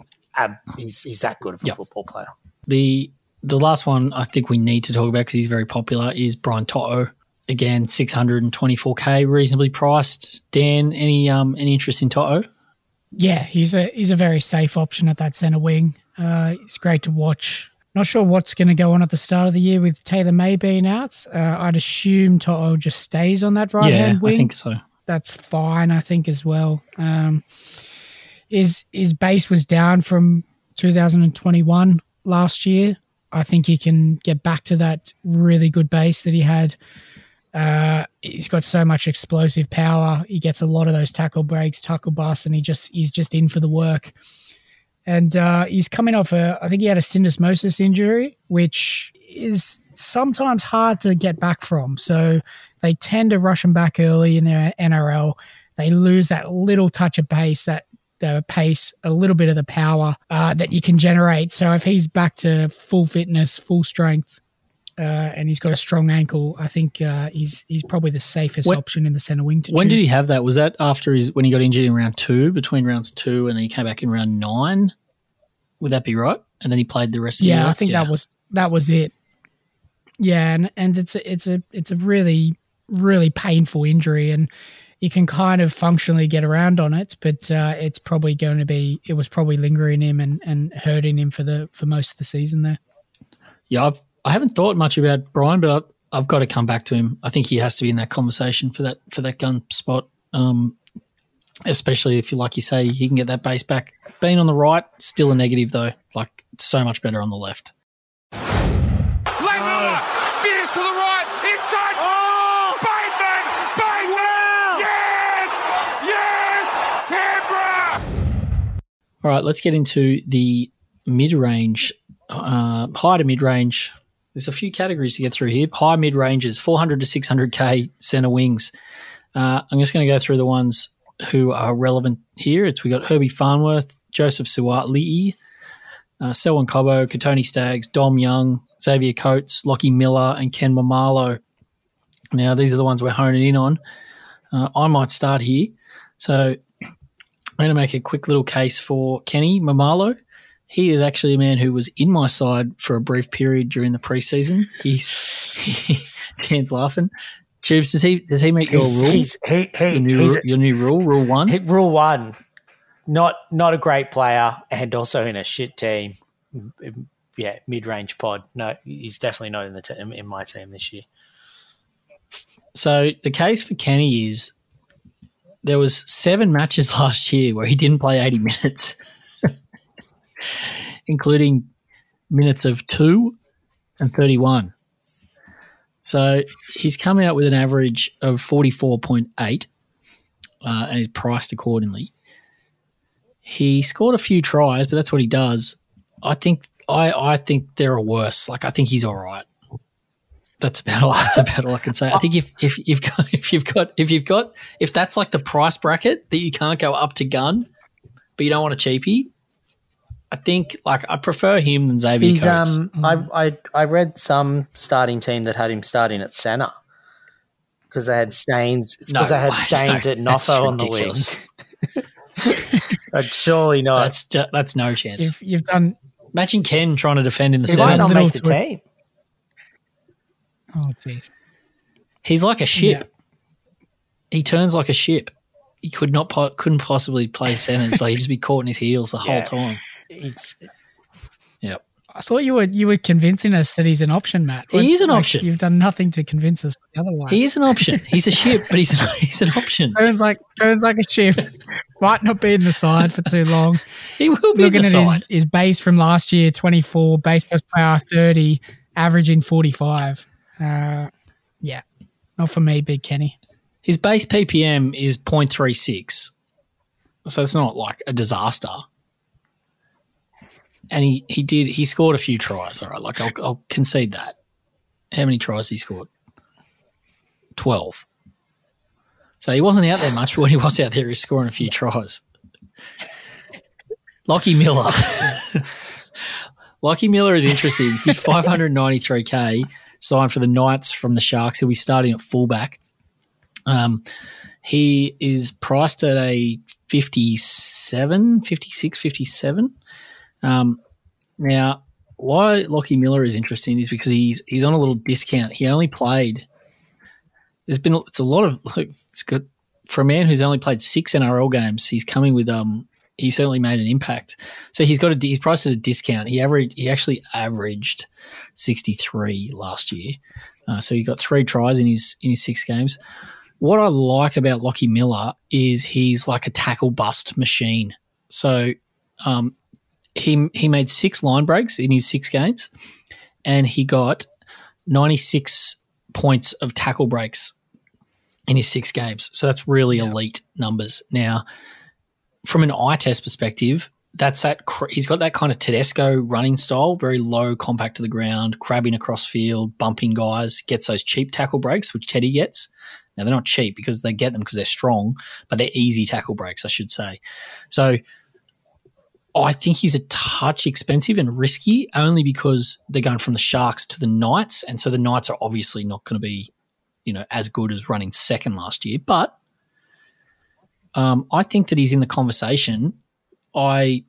he's he's that good of a Yep. football player. The the last one I think we need to talk about because he's very popular is Brian To'o. Again, 624k, reasonably priced. Dan, any um any interest in Toto? Yeah, he's a he's a very safe option at that centre wing. Uh, it's great to watch. Not sure what's going to go on at the start of the year with Taylan May being out. Uh, I'd assume To'o just stays on that right yeah, hand wing. I think so. That's fine, I think as well. Um, his his base was down from 2021 last year. I think he can get back to that really good base that he had. Uh, he's got so much explosive power. He gets a lot of those tackle breaks, tackle busts, and he just he's just in for the work. And uh, he's coming off a, I think he had a syndesmosis injury, which is sometimes hard to get back from. So they tend to rush him back early in their NRL. They lose that little touch of pace, that the pace, a little bit of the power uh, that you can generate. So if he's back to full fitness, full strength, uh, and he's got a strong ankle, I think uh, he's he's probably the safest When- option in the centre wing to When choose. did he have that? Was that after his when he got injured in round two, between rounds two, and then he came back in round nine? Would that be right? And then he played the rest of the yeah, year? I think that was that was it. Yeah, and and it's a, it's a it's a really really painful injury, and you can kind of functionally get around on it, but uh, it's probably going to be it was probably lingering him and and hurting him for the for most of the season there. Yeah, I've I haven't thought much about Brian, but I, I've got to come back to him. I think he has to be in that conversation for that for that gun spot. Um, especially if you like you say he can get that base back. Being on the right, still a negative though. Like so much better on the left. Langmuller, to the right, inside. Oh! Bateman! Bateman! Yes! Yes! All right, let's get into the mid range, uh, high to mid range. There's a few categories to get through here. High mid ranges, 400 to 600k center wings. Uh, I'm just going to go through the ones who are relevant here. It's we got Herbie Farnworth, Joseph Suaalii, uh, Selwyn Cobbo, Kotoni Staggs, Dom Young, Xavier Coates, Lockie Miller, and Ken Maumalo. Now, these are the ones we're honing in on. Uh, I might start here. So I'm going to make a quick little case for Kenny Maumalo. He is actually a man who was in my side for a brief period during the preseason. He's he, Dan's laughing. Tubes, does he does he meet your He's, rule? he's, he, he, your, new, your new rule, rule one. rule one. Not not a great player, and also in a shit team. Yeah, mid range pod. No, he's definitely not in the team in my team this year. So the case for Kenny is there was seven matches <laughs> last year where he didn't play 80 minutes, including minutes of two and 31. So he's come out with an average of 44.8 uh, and is priced accordingly. He scored a few tries, but that's what he does. I think I, I think there are worse. Like I think he's all right. That's about all. <laughs> That's about all I can say. I think if if you've <laughs> got if you've got if you've got if that's like the price bracket that you can't go up to gun, but you don't want a cheapie. I think like I prefer him than Xavier He's Coates. um. I, I I read some starting team that had him starting at centre because they had stains because No, they had <laughs> no, stains at that's Noffo on the ridiculous. wings. <laughs> But surely not. that's ju- that's no chance. You've, you've done Imagine Ken trying to defend in the he might not make the team. oh jeez He's like a ship. He turns like a ship. He could not po- couldn't possibly play centers. like he'd just be caught in his heels the whole time. It's Yep. I thought you were you were convincing us that he's an option, Matt. He is an Like, option. You've done nothing to convince us otherwise. He is an option. He's a ship, but he's an, <laughs> he's an option. Turns like turns like a ship. Might not be in the side for too long. <laughs> He will be in Looking the at side. his, his base from last year, twenty four, base plus power thirty, averaging forty five. Uh, yeah, not for me, Big Kenny. His base PPM is 0.36. So it's not like a disaster. And he, he did he scored a few tries, all right. Like I'll, I'll concede that. How many tries he scored? Twelve. So he wasn't out there much, but when he was out there, he was scoring a few tries. Lockie Miller. Lockie Miller is interesting. He's <laughs> 593k, signed for the Knights from the Sharks. He'll be starting at fullback. Um, he is priced at a 57, 56, 57. Um, now, why Lockie Miller is interesting is because he's he's on a little discount. He only played. There's been it's a lot of <laughs> like it's good for a man who's only played six NRL games. He's coming with um. He certainly made an impact. So he's got a he's priced at a discount. He averaged he actually averaged 63 last year. Uh, so he got three tries in his in his six games. What I like about Lockie Miller is he's like a tackle bust machine. So um, he he made six line breaks in his six games. and he got 96 points of tackle breaks in his six games. So that's really elite numbers. Now, from an eye test perspective, that's that cr- he's got that kind of Tedesco running style, very low, compact to the ground, crabbing across field, bumping guys, gets those cheap tackle breaks, which Teddy gets. Now they're not cheap because they get them because they're strong, but they're easy tackle breaks, I should say. So I think he's a touch expensive and risky only because they're going from the Sharks to the Knights, and so the Knights are obviously not going to be, you know, as good as running second last year. But um, I think that he's in the conversation. I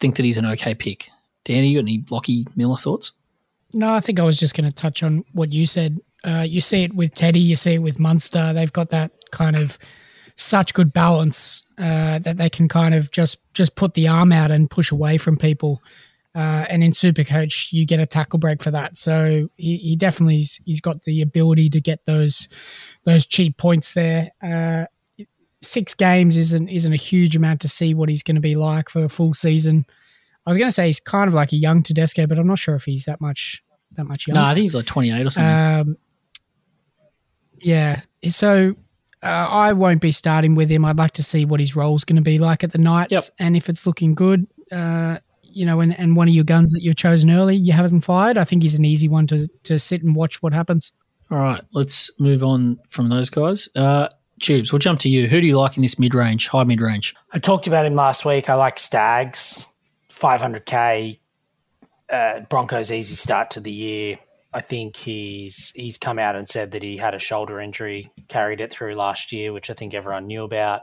think that he's an okay pick. Danny, you got any Lockie Miller thoughts? No, I think I was just going to touch on what you said. Uh, you see it with Teddy, you see it with Munster. They've got that kind of such good balance uh, that they can kind of just just put the arm out and push away from people. Uh, and in Supercoach, you get a tackle break for that. So he, he definitely he's, he's got the ability to get those those cheap points there. Uh, six games isn't isn't a huge amount to see what he's going to be like for a full season. I was going to say he's kind of like a young Tedesco, but I'm not sure if he's that much that much younger. No, I think he's like 28 or something. Um, yeah. So uh, I won't be starting with him. I'd like to see what his role's going to be like at the Knights, Yep. and if it's looking good, uh, you know, and, and one of your guns that you've chosen early, you haven't fired. I think he's an easy one to to sit and watch what happens. All right, let's move on from those guys. Uh, Tubes, we'll jump to you. Who do you like in this mid range, high mid range? I talked about him last week. I like Staggs, 500k, uh, Broncos easy start to the year. I think he's he's come out and said that he had a shoulder injury, carried it through last year, which I think everyone knew about.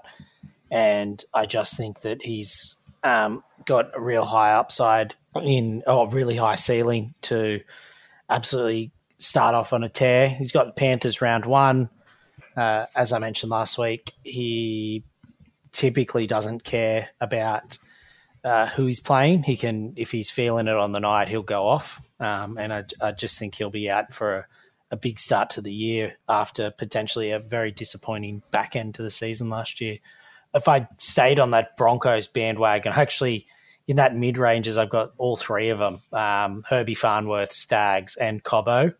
And I just think that he's um, got a real high upside in, oh, really high ceiling to absolutely start off on a tear. He's got Panthers round one. Uh, as I mentioned last week, he typically doesn't care about uh, who he's playing. He can, if he's feeling it on the night, he'll go off. Um, and I, I just think he'll be out for a, a big start to the year after potentially a very disappointing back end to the season last year. If I stayed on that Broncos bandwagon, actually in that mid ranges, I've got all three of them: um, Herbie Farnworth, Staggs, and Cobbo.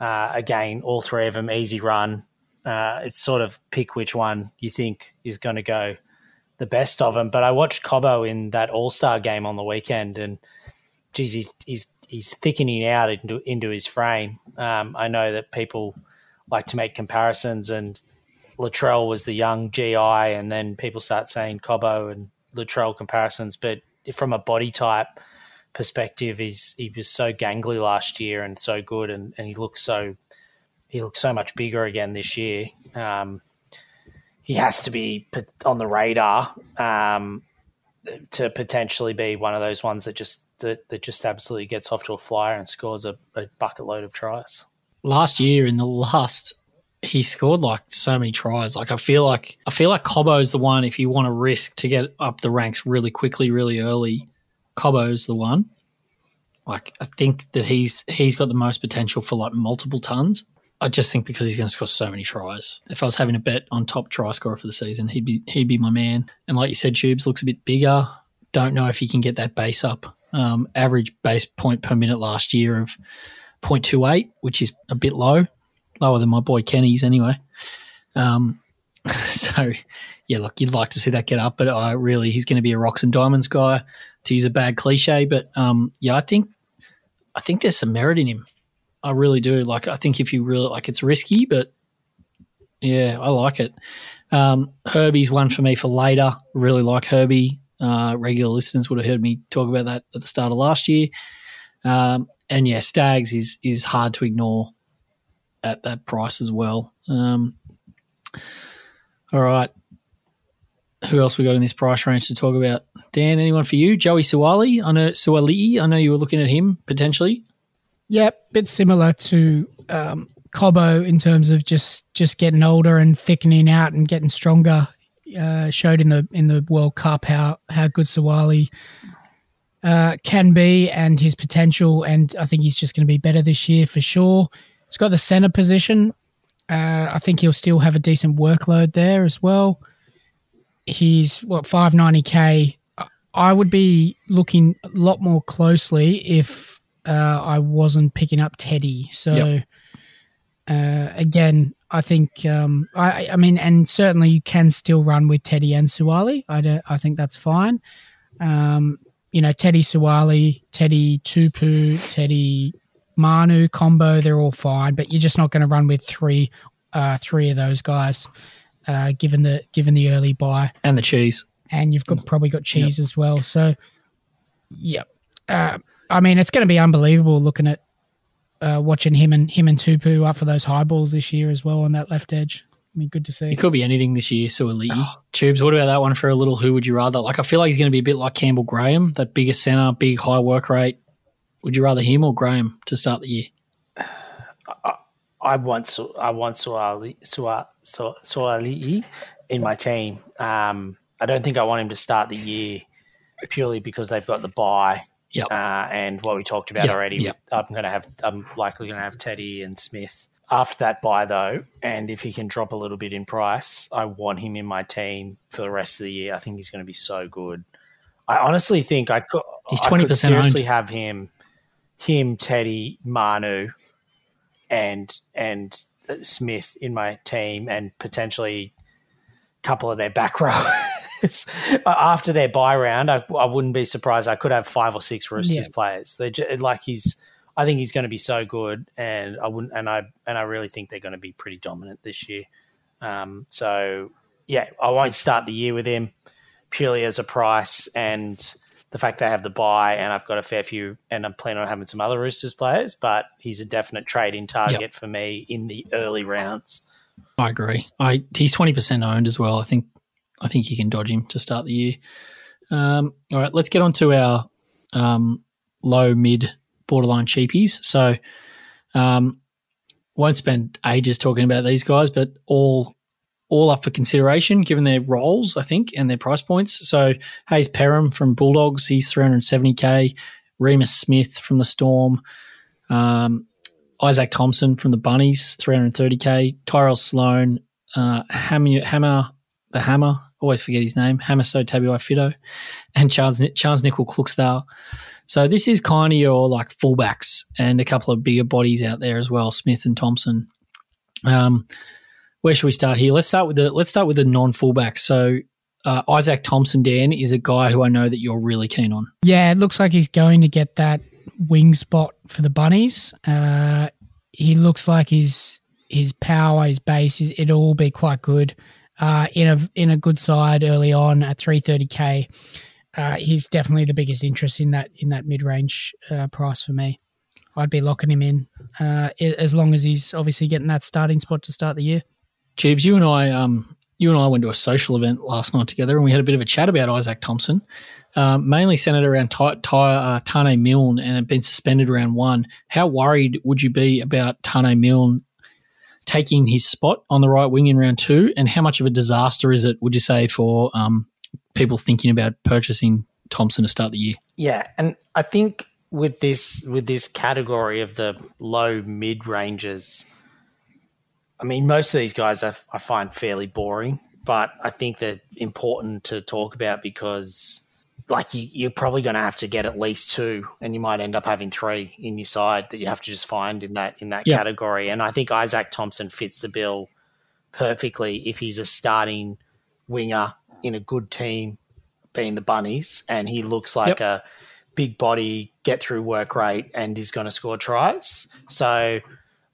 Uh, again, all three of them easy run. Uh, it's sort of pick which one you think is going to go the best of them. But I watched Cobbo in that All Star game on the weekend, and geez, he's he's, he's thickening out into into his frame. Um, I know that people like to make comparisons, and Latrell was the young GI, and then people start saying Cobbo and Latrell comparisons. But from a body type perspective, he's he was so gangly last year and so good, and, and he looks so he looks so much bigger again this year. Um, he has to be put on the radar um, to potentially be one of those ones that just that, that just absolutely gets off to a flyer and scores a, a bucket load of tries. Last year, in the last, he scored like so many tries. Like I feel like I feel like Cobbo's the one. If you want to risk to get up the ranks really quickly, really early, Cobbo's the one. Like I think that he's he's got the most potential for like multiple tons. I just think because he's going to score so many tries. If I was having a bet on top try scorer for the season, he'd be he'd be my man. And like you said, Tubes looks a bit bigger. Don't know if he can get that base up. Um, average base point per minute last year of 0.28, which is a bit low, lower than my boy Kenny's anyway. Um, <laughs> so yeah, look, you'd like to see that get up, but I really he's going to be a rocks and diamonds guy to use a bad cliche. But um, yeah, I think I think there's some merit in him. I really do. Like, I think if you really like, it's risky, but yeah, I like it. Um, Herbie's one for me for later. Really like Herbie. Uh, regular listeners would have heard me talk about that at the start of last year. Um, and yeah, Staggs is is hard to ignore at that price as well. Um, all right. Who else we got in this price range to talk about? Dan, anyone for you? Joey Suaalii? I know Suaalii. I know you were looking at him potentially. Yep, bit similar to um, Cobbo in terms of just just getting older and thickening out and getting stronger. Uh, showed in the in the World Cup how how good Suaalii uh, can be and his potential, and I think he's just going to be better this year for sure. He's got the center position. Uh, I think he'll still have a decent workload there as well. He's what five ninety k. I would be looking a lot more closely if uh, I wasn't picking up Teddy. So Yep. Uh, again, I think um, I, I mean, and certainly you can still run with Teddy and Suaalii. I don't, I think that's fine. Um, you know, Teddy Suaalii, Teddy Tupou, Teddy Manu combo, they're all fine, but you're just not going to run with three, uh, three of those guys, uh, given the given the early buy And the cheese. and you've got probably got cheese as well. So, yeah, uh, I mean, it's going to be unbelievable looking at uh, watching him and him and Tupou up for those high balls this year as well on that left edge. I mean, good to see. It could be anything this year, Suoliti. Tubes, what about that one for a little who would you rather? Like, I feel like he's going to be a bit like Campbell Graham, that bigger centre, big high work rate. Would you rather him or Graham to start the year? I want Su- I want Suali Sua, Su- Suaalii in my team. Um, I don't think I want him to start the year purely because they've got the buy. Yep. Uh, and what we talked about Yep, already, yep. I'm going to have, I'm likely going to have Teddy and Smith after that buy though. And if he can drop a little bit in price, I want him in my team for the rest of the year. I think he's going to be so good. I honestly think I could. He's could 20% seriously owned. have him, him, Teddy, Manu, and and uh, Smith in my team, and potentially a couple of their back <laughs> <laughs> After their buy round, I, I wouldn't be surprised. I could have five or six Roosters Yeah. players. They like he's. I think he's going to be so good, and I wouldn't. And I and I really think they're going to be pretty dominant this year. Um, so yeah, I won't start the year with him purely as a price and the fact they have the buy, and I've got a fair few, and I'm planning on having some other Roosters players, but he's a definite trade in target Yep. for me in the early rounds. I agree. I he's twenty percent owned as well. I think I think you can dodge him to start the year. Um, all right, let's get on to our um, low mid borderline cheapies. So um, won't spend ages talking about these guys, but all all up for consideration given their roles, I think, and their price points. So Hayze Perham from Bulldogs, he's three hundred seventy k. Reimis Smith from the Storm. Um, Izaac Thompson from the Bunnies, 330k. Tyrell Sloan, uh, Hammer, Hammer, the Hammer, always forget his name, Hamiso Tabuai-Fidow, and Charles, Charles Nicoll-Klokstad. So this is kind of your like fullbacks and a couple of bigger bodies out there as well, Smith and Thompson. Um, where should we start here? Let's start with the let's start with the non fullbacks. So uh, Izaac Thompson, Dan, is a guy who I know that you're really keen on. Yeah, it looks like he's going to get that wing spot for the bunnies. Uh, he looks like his his power, his base, is, it'll all be quite good. Uh, in a in a good side early on at 330k, uh, he's definitely the biggest interest in that in that mid range uh, price for me. I'd be locking him in uh, as long as he's obviously getting that starting spot to start the year. Jeebs, you and I, um, you and I went to a social event last night together, and we had a bit of a chat about Izaac Thompson, um, mainly centered around uh, Taane Milne, and had been suspended around one. How worried would you be about Taane Milne taking his spot on the right wing in round two, and how much of a disaster is it? Would you say for um, people thinking about purchasing Thompson to start the year? Yeah, and I think with this with this category of the low mid ranges, I mean, most of these guys I, I find fairly boring, but I think they're important to talk about because, like, you, you're probably going to have to get at least two, and you might end up having three in your side that you have to just find in that in that Yeah. category. And I think Izaac Thompson fits the bill perfectly if he's a starting winger in a good team, being the Bunnies, and he looks like a big body, get through work rate, and is going to score tries. So,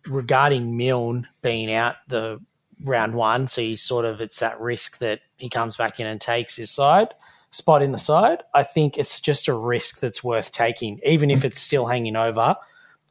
regarding Milne being out the round one, so he's sort of it's that risk that he comes back in and takes his side spot in the side. I think it's just a risk that's worth taking, even if it's still hanging over.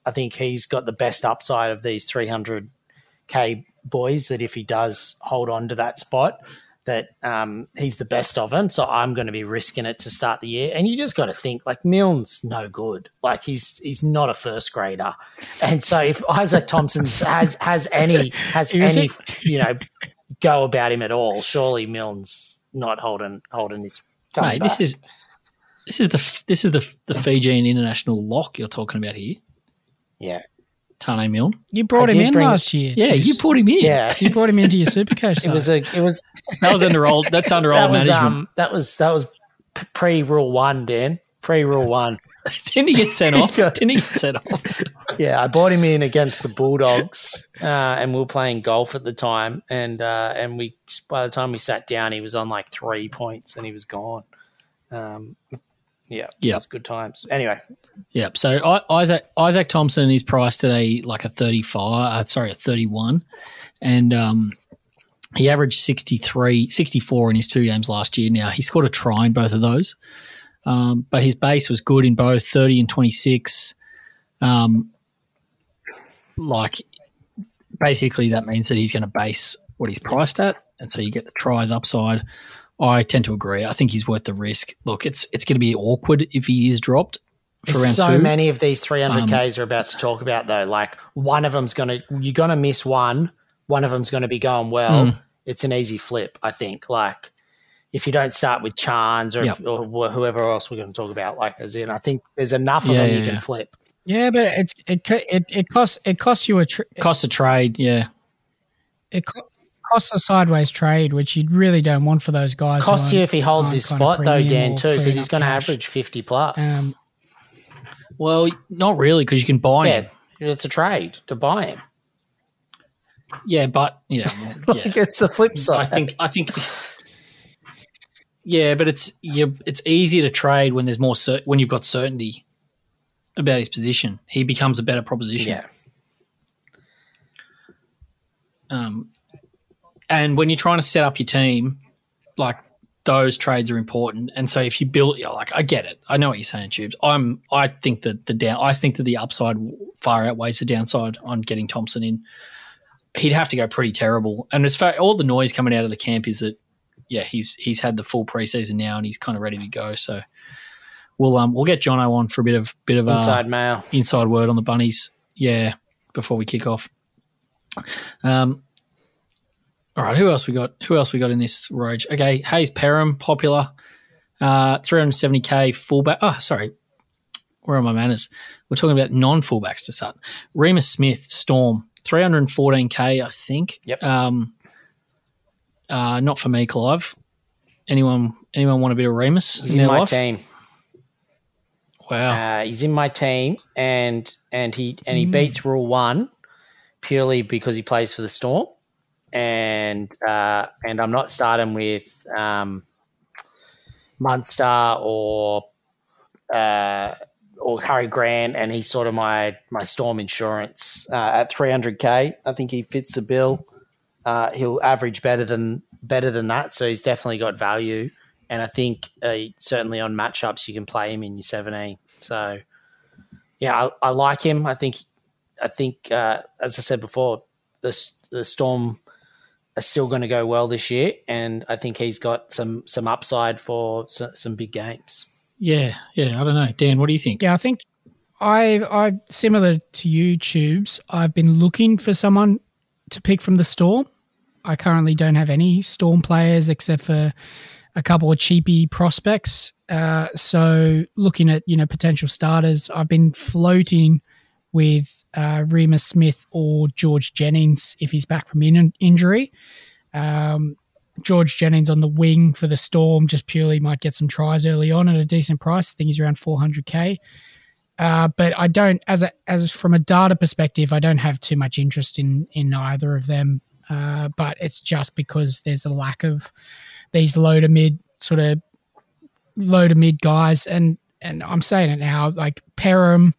I think he's got the best upside of these 300k boys. That if he does hold on to that spot, that um, he's the best of them. So I'm going to be risking it to start the year. And you just got to think like Milne's no good. Like he's he's not a first grader. And so if Izaac Thompson <laughs> has has any has Is any it? you know go about him at all, surely Milne's not holding holding his. Coming Mate, this is this is the this is the the Fijian international lock you're talking about here, yeah Taane Milne. You brought I him in bring- last year. Yeah, Jeeves. you put him in. yeah. you brought him into your <laughs> supercoach It was a it was <laughs> That was under old. That's under <laughs> that old was management. um that was that was pre rule one, Dan pre rule one. <laughs> Didn't he get sent off? <laughs> Didn't he get sent off? <laughs> Yeah, I bought him in against the Bulldogs, uh, and we were playing golf at the time. And uh, and we by the time we sat down, he was on like three points, and he was gone. Um, yeah, Yeah. it's good times. Anyway, yeah. So I, Izaac Izaac Thompson is priced today like a thirty five. Uh, sorry, a thirty one, and um, he averaged 63, 64 in his two games last year. Now he scored a try in both of those, um, but his base was good in both thirty and twenty six. Um, like basically that means that he's going to base what he's priced at, and so you get the tries upside. I tend to agree. I think he's worth the risk. Look, it's it's going to be awkward if he is dropped for There's round so two. Um, many of these 300Ks are about to talk about, though. Like, one of them's going to, you're going to miss one. One of them's going to be going well. Hmm. It's an easy flip, I think. Like, if you don't start with Chans or, Yep. or wh- whoever else we're going to talk about, like, as in, I think there's enough of Yeah, them yeah, you can flip. Yeah, but it's it it it costs it costs you a tr- Cost of trade, yeah. it co- costs a sideways trade, which you really don't want for those guys. who Costs you if he holds his spot, though, Dan, too, because he's going to average 50 plus. Um, Well, not really, because you can buy him. it's a trade to buy him. Yeah, but yeah, well, yeah. <laughs> Like, it's the flip side. I think I think. Yeah, but it's you, it's easier to trade when there's more cer- when you've got certainty about his position. He becomes a better proposition. yeah. Um, and when you're trying to set up your team, like those trades are important. And so if you build, you know, like I get it, I know what you're saying, Tubes. I'm, I think that the down, I think that the upside far outweighs the downside on getting Thompson in. He'd have to go pretty terrible. And as far all the noise coming out of the camp is that, yeah, he's he's had the full preseason now and he's kind of ready to go. So we'll um we'll get Jono on for a bit of bit of uh, Inside mail. inside word on the bunnies. Yeah, before we kick off. Um. All right, who else we got? Who else we got in this road? Okay, Hayze Perham, popular, uh, 370k fullback. Oh, sorry, where are my manners? We're talking about non-fullbacks to start. Reimis Smith, Storm, 314k, I think. Yep. Um. Uh, not for me, Clive. Anyone? Anyone want a bit of Reimis He's in in my life? team. Wow. Uh, he's in my team, and and he and he beats Rule One purely because he plays for the Storm, and uh, and I'm not starting with um, Munster or uh, or Harry Grant, and he's sort of my my Storm insurance uh, at 300k. I think he fits the bill. Uh, he'll average better than better than that, so he's definitely got value. And I think uh, certainly on matchups you can play him in your 17. So yeah, I, I like him. I think I think uh, as I said before, the the Storm are still going to go well this year, and I think he's got some some upside for s- some big games. Yeah, yeah. I don't know, Dan. What do you think? Yeah, I think I I similar to you, Tubes. I've been looking for someone to pick from the Storm. I currently don't have any Storm players except for a couple of cheapy prospects. Uh, so looking at you know potential starters, I've been floating with uh, Reimis Smith or George Jennings if he's back from in- injury. Um, George Jennings on the wing for the Storm just purely might get some tries early on at a decent price. I think he's around 400k. Uh, but I don't, as a, as from a data perspective, I don't have too much interest in in either of them. Uh, but it's just because there's a lack of these low to mid sort of low to mid guys, and and I'm saying it now, like Perham,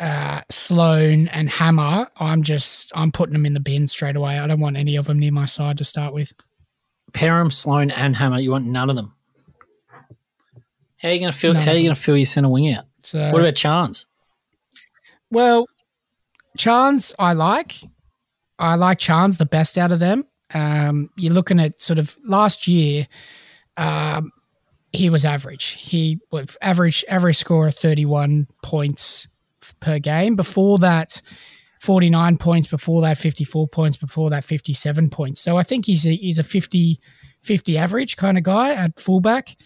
uh, Sloan, and Hammer. I'm just I'm putting them in the bin straight away. I don't want any of them near my side to start with. Perham, Sloan, and Hammer. You want none of them. How are you going to feel? None How are you going to fill your centre wing out? So What about Chance? Well, Chans, I like. I like Chans the best out of them. Um, you're looking at sort of last year, um, he was average. He was average average score of 31 points per game. Before that, 49 points. Before that, 54 points. Before that, 57 points. So I think he's a, he's a 50, 50 average kind of guy at fullback.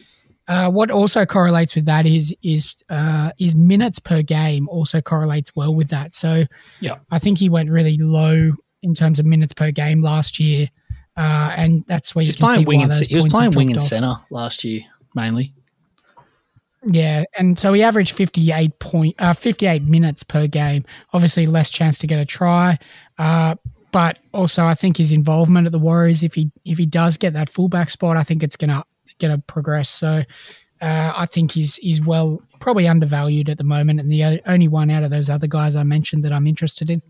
Uh, what also correlates with that is is uh, is minutes per game also correlates well with that. So Yeah. I think he went really low in terms of minutes per game last year, uh, and that's where you He's playing wing and he was playing wing and off. centre last year mainly. Yeah, and so he averaged fifty eight point uh, fifty eight minutes per game. Obviously, less chance to get a try, uh, but also I think his involvement at the Warriors, if he if he does get that fullback spot, I think it's gonna gonna progress. So uh, I think he's he's well probably undervalued at the moment, and the only one out of those other guys I mentioned that I'm interested in.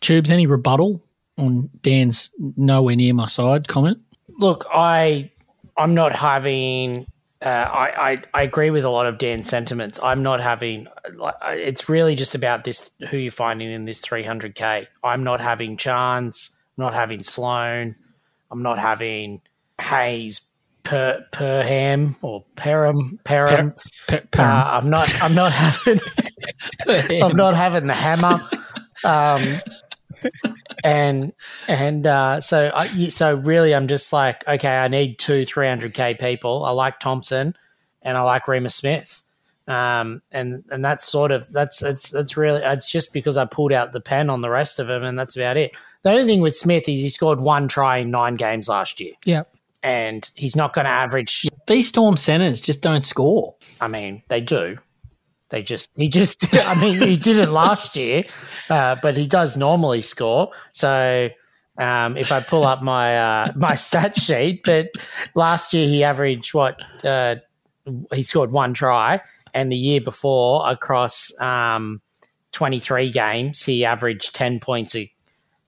Tubes, any rebuttal on Dan's nowhere near my side comment? Look, I I'm not having. Uh, I, I I agree with a lot of Dan's sentiments. I'm not having. It's really just about this. Who you're finding in this 300k. I'm not having Chance. I'm not having Sloan. I'm not having Hayes. Per per ham or Perham Perham. Per, Uh, I'm not. I'm not having. <laughs> I'm not having the hammer. Um, and and uh, so I, so really, I'm just like, okay, I need two 300k people. I like Thompson, and I like Reimis Smith. Um, and and that's sort of that's it's it's really it's just because I pulled out the pen on the rest of them, and that's about it. The only thing with Smith is he scored one try in nine games last year, Yeah, and he's not going to average These Storm centers just don't score. I mean, they do. They just, he just, <laughs> I mean, he did it last year, uh, but he does normally score. So um, if I pull up my uh, <laughs> my stat sheet, but last year he averaged what? Uh, he scored one try, and the year before across um, 23 games, he averaged 10 points a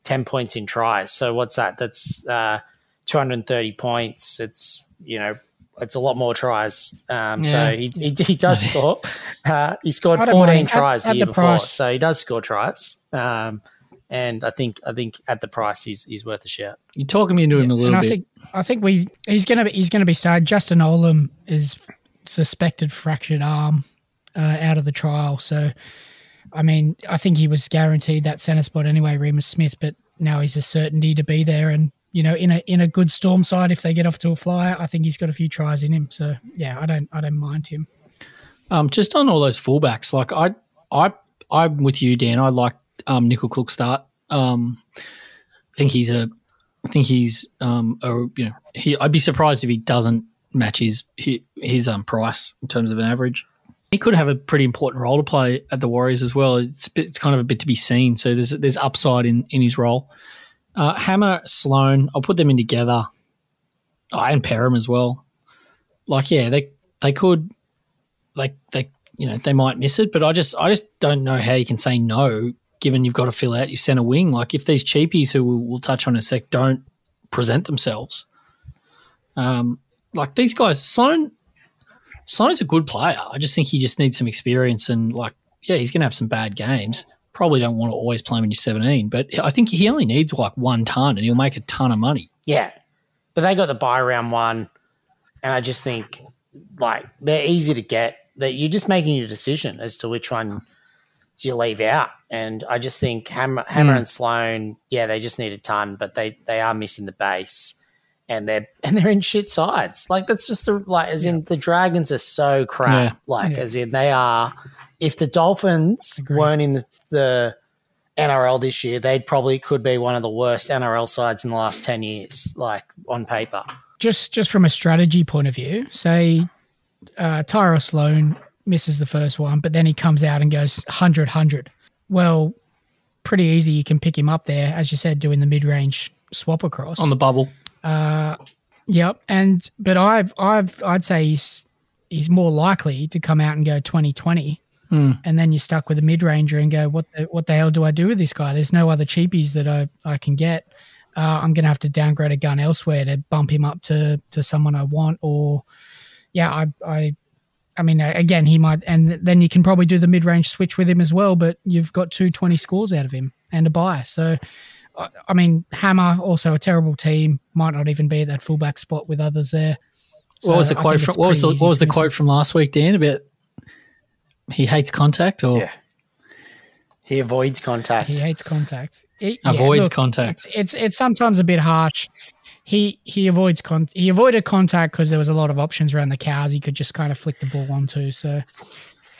10 points in tries. So what's that? That's uh, 230 points. It's, you know, it's a lot more tries. Um, Yeah. So he, he, he does <laughs> score. Uh, he scored 14 mind. At- tries at the year the before. price. So he does score tries. Um, and I think I think at the price he's he's worth a shout. You're talking me into him a and little I bit. think I think we he's gonna be he's gonna be started. Justin Olam is suspected fractured arm uh, out of the trial, so I mean I think he was guaranteed that centre spot anyway, Reimis Smith, but now he's a certainty to be there, and you know in a in a good storm side if they get off to a flyer, I think he's got a few tries in him. So yeah, I don't I don't mind him. Um, just on all those fullbacks, like I, I, I'm with you, Dan. I like um, Nicoll-Klokstad. Um, I think he's a, I think he's um, a, you know, he. I'd be surprised if he doesn't match his his, his um price in terms of an average. He could have a pretty important role to play at the Warriors as well. It's it's kind of a bit to be seen. So there's there's upside in in his role. Uh, Hammer, Sloan, I'll put them in together. Oh, and Perham as well. Like yeah, they they could like they you know they might miss it, but I just I just don't know how you can say no given you've got to fill out your center wing. Like if these cheapies who we'll, we'll touch on in a sec don't present themselves, um, like these guys, Sloan Sloan's a good player. I just think he just needs some experience and like yeah, he's gonna have some bad games. Probably don't want to always play him when you're seventeen, but I think he only needs like one ton and he'll make a ton of money. Yeah, but they got the buy round one, and I just think like they're easy to get. That you're just making your decision as to which one do you leave out. And I just think Hammer, hmm. Hammer and Sloan, yeah, they just need a ton, but they they are missing the base, and they're <laughs> and they're in shit sides. Like that's just the like as in the Dragons are so crap. Yeah. Like Yeah. as in they are. If the Dolphins weren't in the, the NRL this year, they'd probably could be one of the worst NRL sides in the last ten years, like on paper. just just from a strategy point of view, say uh, Tyra Sloan misses the first one, but then he comes out and goes 100 100. Well, pretty easy. You can pick him up there, as you said, doing the mid range swap across. On the bubble, yep. And but I've I've I'd say he's he's more likely to come out and go 2020. And then you're stuck with a mid ranger and go, what the, what the hell do I do with this guy? There's no other cheapies that I, I can get. Uh, I'm going to have to downgrade a gun elsewhere to bump him up to, to someone I want. Or, yeah, I, I, I mean, again, he might, and then you can probably do the mid range switch with him as well. But you've got two 20 scores out of him and a buy. So, I, I mean, Hammer also a terrible team. Might not even be at that fullback spot with others there. So what was the quote from what was the, what was the quote from last week, Dan? About he hates contact or Yeah. He avoids contact. He hates contact. It- Avoids contact. It's, it's it's sometimes a bit harsh. He he avoids con he avoided contact because there was a lot of options around the cows. He could just kind of flick the ball onto. So,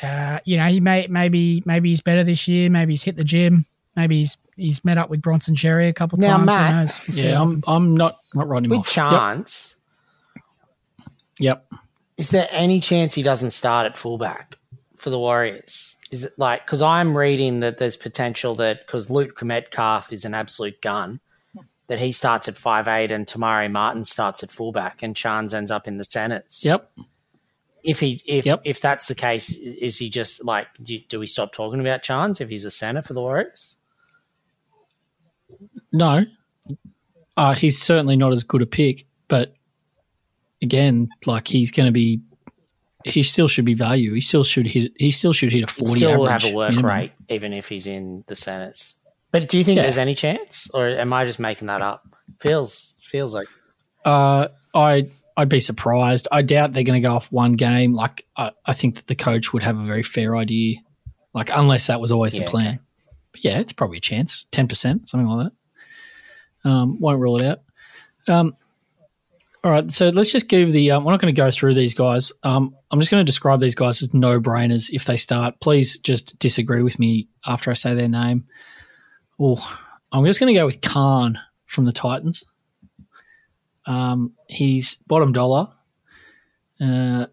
uh, you know, he may maybe maybe he's better this year. Maybe he's hit the gym. Maybe he's he's met up with Bronson Xerri a couple Now, times. Matt- Who knows? We'll yeah, I'm. I'm not not writing him With off. chance, Yep. Is there any chance he doesn't start at fullback for the Warriors? Is it like because I'm reading that there's potential that because Luke Metcalf is an absolute gun, that he starts at five eight and Te Maire Martin starts at fullback and Chance ends up in the centers. Yep. If he if Yep. if that's the case, is he just like do, do we stop talking about Chance if he's a center for the Warriors? No, uh, he's certainly not as good a pick, but again, like he's going to be, he still should be value. He still should hit. He still should hit a He forty. still will average have a work minimum. rate even if he's in the centers. But do you think Yeah. there's any chance, or am I just making that up? Feels feels like Uh, I I'd be surprised. I doubt they're going to go off one game. Like I, I think that the coach would have a very fair idea. Like unless that was always Yeah, the plan. But yeah, it's probably a chance, ten percent, something like that. Um, won't rule it out. Um, all right, so let's just give the. Um, we're not going to go through these guys. Um, I'm just going to describe these guys as no brainers if they start. Please just disagree with me after I say their name. Oh, I'm just going to go with Khan from the Titans. Um, he's bottom dollar. Uh,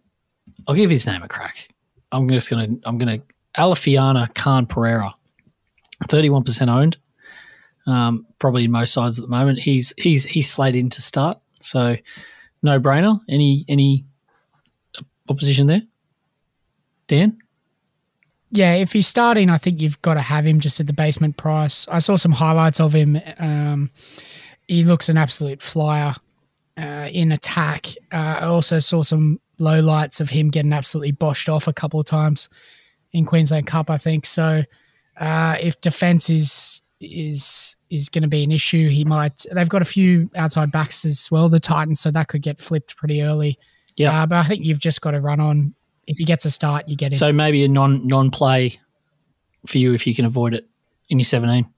I'll give his name a crack. I'm just gonna. I'm gonna. Alofiana Khan-Pereira, thirty-one percent owned. Um, probably in most sides at the moment. He's he's he's slated in to start. So, no brainer. Any any opposition there? Dan. Yeah, if he's starting, I think you've got to have him just at the basement price. I saw some highlights of him. Um, he looks an absolute flyer uh, in attack. Uh, I also saw some low lights of him getting absolutely boshed off a couple of times in Queensland Cup. I think so. Uh, if defense is is is going to be an issue, he might. They've got a few outside backs as well, the Titans, so that could get flipped pretty early. Yeah. uh, but I think you've just got to run on. If he gets a start, you get it. So maybe a non non play for you if you can avoid it in your seventeen.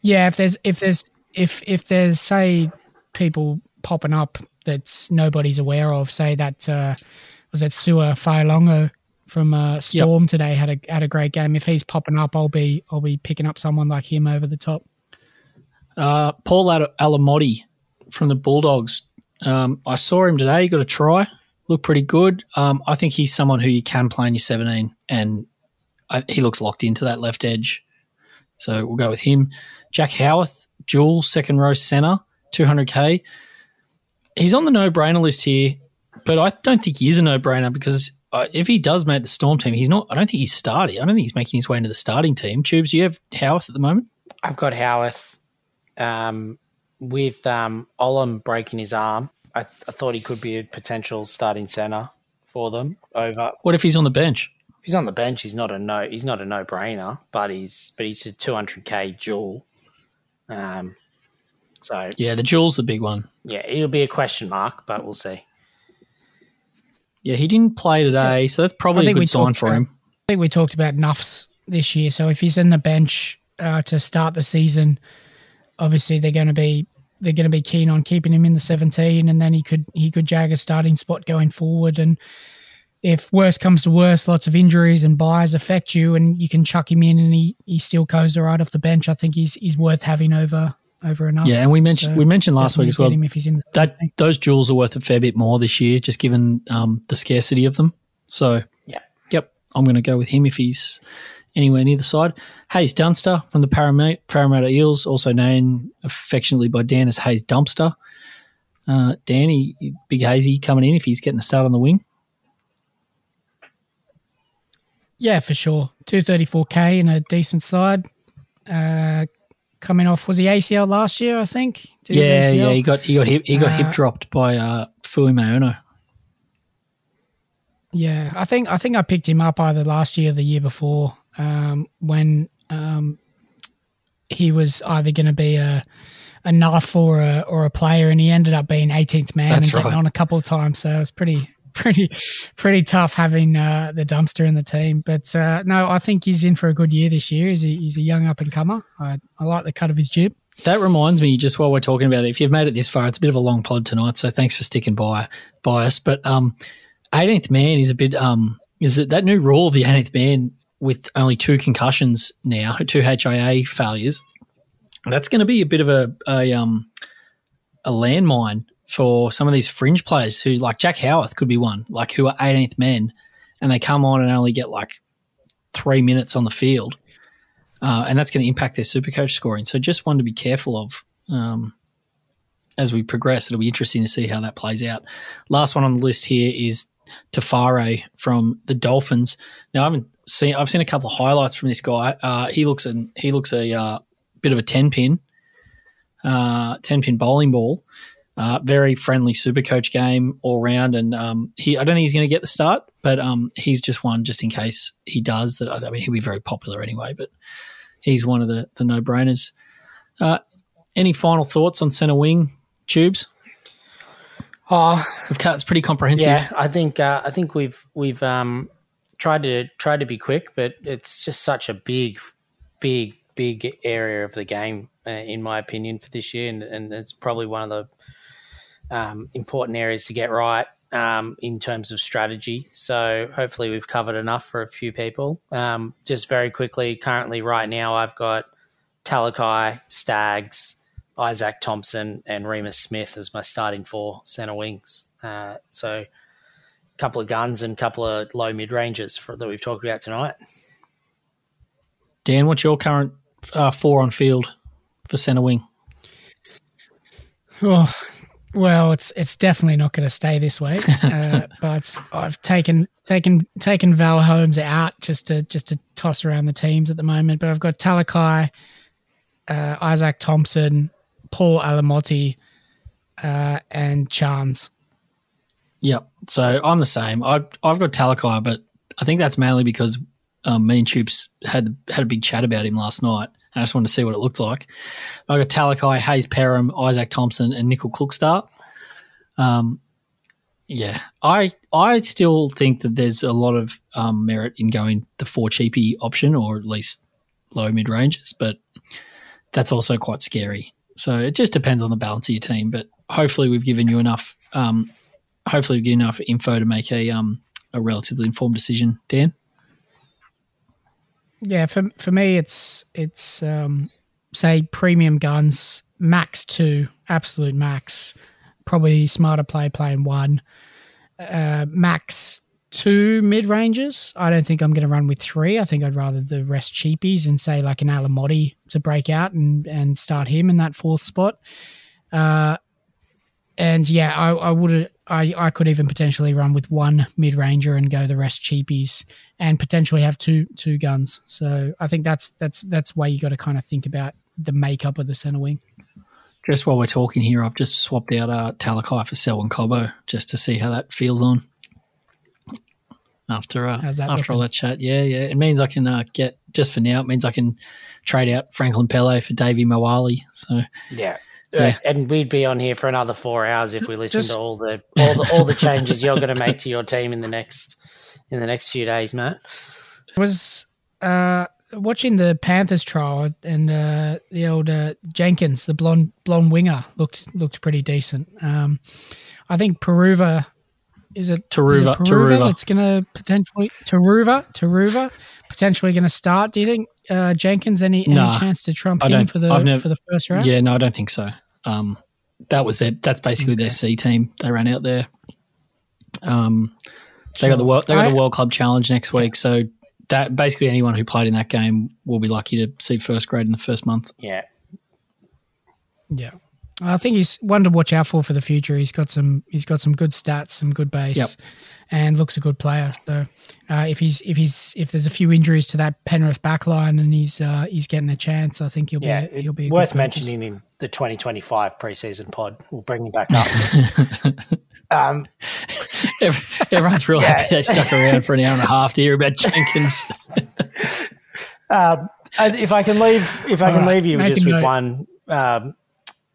Yeah, if there's if there's if if there's say people popping up that's nobody's aware of, say that uh, was it Sua Fa'alogo from uh, Storm today had a had a great game. If he's popping up, I'll be I'll be picking up someone like him over the top. Uh, Paul Al- Alamoti from the Bulldogs. Um, I saw him today. He got a try. Looked pretty good. Um, I think he's someone who you can play in your 17, and I, he looks locked into that left edge. So we'll go with him. Jack Howarth, dual second row center, 200k. He's on the no brainer list here, but I don't think he is a no brainer because uh, if he does make the Storm team, he's not. I don't think he's starting. I don't think he's making his way into the starting team. Tubes, do you have Howarth at the moment? I've got Howarth um, with um, Olam breaking his arm. I, I thought he could be a potential starting center for them. Over What if he's on the bench? if he's on the bench, he's not a no. He's not a no brainer, but he's but he's a two hundred k dual. Um, so Yeah, the dual's the big one. yeah, it'll be a question mark, but we'll see. Yeah, he didn't play today, so that's probably a good sign talked for about- him. I think we talked about Nuffs this year. So if he's in the bench uh, to start the season, obviously they're going to be they're going to be keen on keeping him in the 17, and then he could he could jag a starting spot going forward. And if worse comes to worse, lots of injuries and buys affect you, and you can chuck him in, and he he still goes all right off the bench. I think he's he's worth having over over enough. Yeah, and we mentioned So we mentioned last week as well him if he's in the that 17. those duals are worth a fair bit more this year, just given um, the scarcity of them. So Yeah. yep, I'm going to go with him if he's anywhere near the side. Haze Dunster from the Parramatta, Parramatta Eels, also known affectionately by Dan as Hayes Dumpster. Uh, Danny, big hazy coming in if he's getting a start on the wing. Yeah, for sure. 234k in a decent side. Uh, coming off, was he ACL last year? I think. Did Yeah, ACL? yeah, he got he got hip he got Uh, hip dropped by uh, Fui Maono. Yeah, I think I think I picked him up either last year or the year before um, when um, he was either going to be a a nuff or a or a player, and he ended up being 18th man That's and getting right. on a couple of times. So it was pretty <laughs> pretty pretty tough having uh, the dumpster in the team. But uh, no, I think he's in for a good year this year. He's a, he's a young up and comer. I, I like the cut of his jib. That reminds me, just while we're talking about it, if you've made it this far, it's a bit of a long pod tonight, so thanks for sticking by by us. But um, 18th man is a bit um, is it that new rule of the 18th man with only two concussions now, <laughs> two HIA failures? That's going to be a bit of a a um a landmine for some of these fringe players who, like Jack Howarth, could be one, like who are 18th men, and they come on and only get like three minutes on the field, uh, and that's going to impact their super coach scoring. So just one to be careful of. Um, as we progress, it'll be interesting to see how that plays out. Last one on the list here is Tafare from the Dolphins. Now I haven't seen I've seen a couple of highlights from this guy. Uh, he looks an he looks a uh, bit of a ten pin, uh, ten pin bowling ball. Uh, very friendly super coach game all round, and um, he I don't think he's going to get the start, but um, he's just one just in case he does. That I mean he'll be very popular anyway, but he's one of the the no brainers. Uh, any final thoughts on centre wing tubes? Oh, We've cut, it's pretty comprehensive. yeah, I think uh, I think we've we've um, tried to tried to be quick, but it's just such a big, big, big area of the game, uh, in my opinion, for this year, and, and it's probably one of the um, important areas to get right um, in terms of strategy. So hopefully we've covered enough for a few people. Um, just very quickly, currently right now I've got Talakai, Staggs, Izaac Thompson, and Remus Smith as my starting four centre wings. Uh, so couple of guns and a couple of low mid ranges that we've talked about tonight. Dan, what's your current uh, four on field for centre wing? Oh, well, it's it's definitely not going to stay this way. <laughs> Uh, but I've taken taken taken Val Holmes out just to just to toss around the teams at the moment. But I've got Talakai, uh, Izaac Thompson, Paul Alamoti, uh, and Chance. Yep. So I'm the same. I've, I've got Talakai, but I think that's mainly because um, me and Tubes had had a big chat about him last night. I just wanted to see what it looked like. I got Talakai, Hayze Perham, Izaac Thompson, and Nicoll-Klokstad. Um, yeah, I I still think that there's a lot of um, merit in going the four cheapy option, or at least low mid ranges, but that's also quite scary. So it just depends on the balance of your team. But hopefully, we've given you enough. Um, hopefully, we've given enough info to make a um, a relatively informed decision. Dan. Yeah, for for me, it's it's um, say premium guns max two, absolute max. Probably smarter play playing one. Uh, max two mid ranges. I don't think I'm going to run with three. I think I'd rather the rest cheapies and say like an Alamoti to break out and and start him in that fourth spot. Uh, and yeah, I, I would I, I could even potentially run with one mid ranger and go the rest cheapies and potentially have two two guns. So I think that's that's that's why you got to kind of think about the makeup of the center wing. Just while we're talking here, I've just swapped out uh, Talakai for Selwyn Cobbo just to see how that feels on. After uh, How's that after all that chat, yeah, yeah, it means I can uh, get just for now. It means I can trade out Franklin Pele for Davvy Moale. So Yeah. Yeah. And we'd be on here for another four hours if we listened Just- to all the all the all the changes you're going to make to your team in the next in the next few days, Matt. was uh, watching the Panthers trial and uh, the old uh, Jenkins, the blonde blonde winger, looked looked pretty decent. Um, I think Peruva is it Turuva, Turuva. that's going to potentially Turuva Turuva potentially going to start. Do you think uh, Jenkins any Nah, any chance to trump him for the never- for the first round? yeah, no, I don't think so. Um, that was their that's basically their C team. They ran out there. Um, they got the world they got I- the World Club Challenge next week, so that basically anyone who played in that game will be lucky to see first grade in the first month. Yeah. Yeah. I think he's one to watch out for for the future. He's got some he's got some good stats, some good base, Yep. And looks a good player. So uh, if he's if he's if there's a few injuries to that Penrith backline and he's uh, he's getting a chance, I think he'll Yeah. be he'll be a worth purchase. mentioning in the 2025 preseason pod. We'll bring him back <laughs> up. um, Everyone's real happy they stuck around for an hour and a half to hear about Jenkins. <laughs> um, if I can leave, if I All can right, leave you just with note. one, um,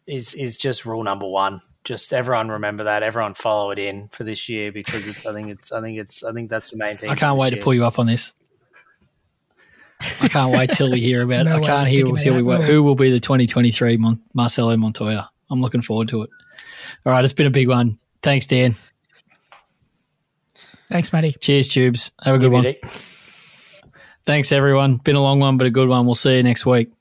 is is just rule number one. Just everyone remember that. Everyone follow it in for this year because it's, I think it's I think it's I think that's the main thing. I can't this wait to pull you up on this. I can't wait till we hear about. <laughs> no I can't hear till we out, will who will be the 2023 Mon- Marcelo Montoya. I'm looking forward to it. All right, it's been a big one. Thanks, Dan. Thanks, Matty. Cheers, tubes. Have a good Give one. Thanks, everyone. Been a long one, but a good one. We'll see you next week.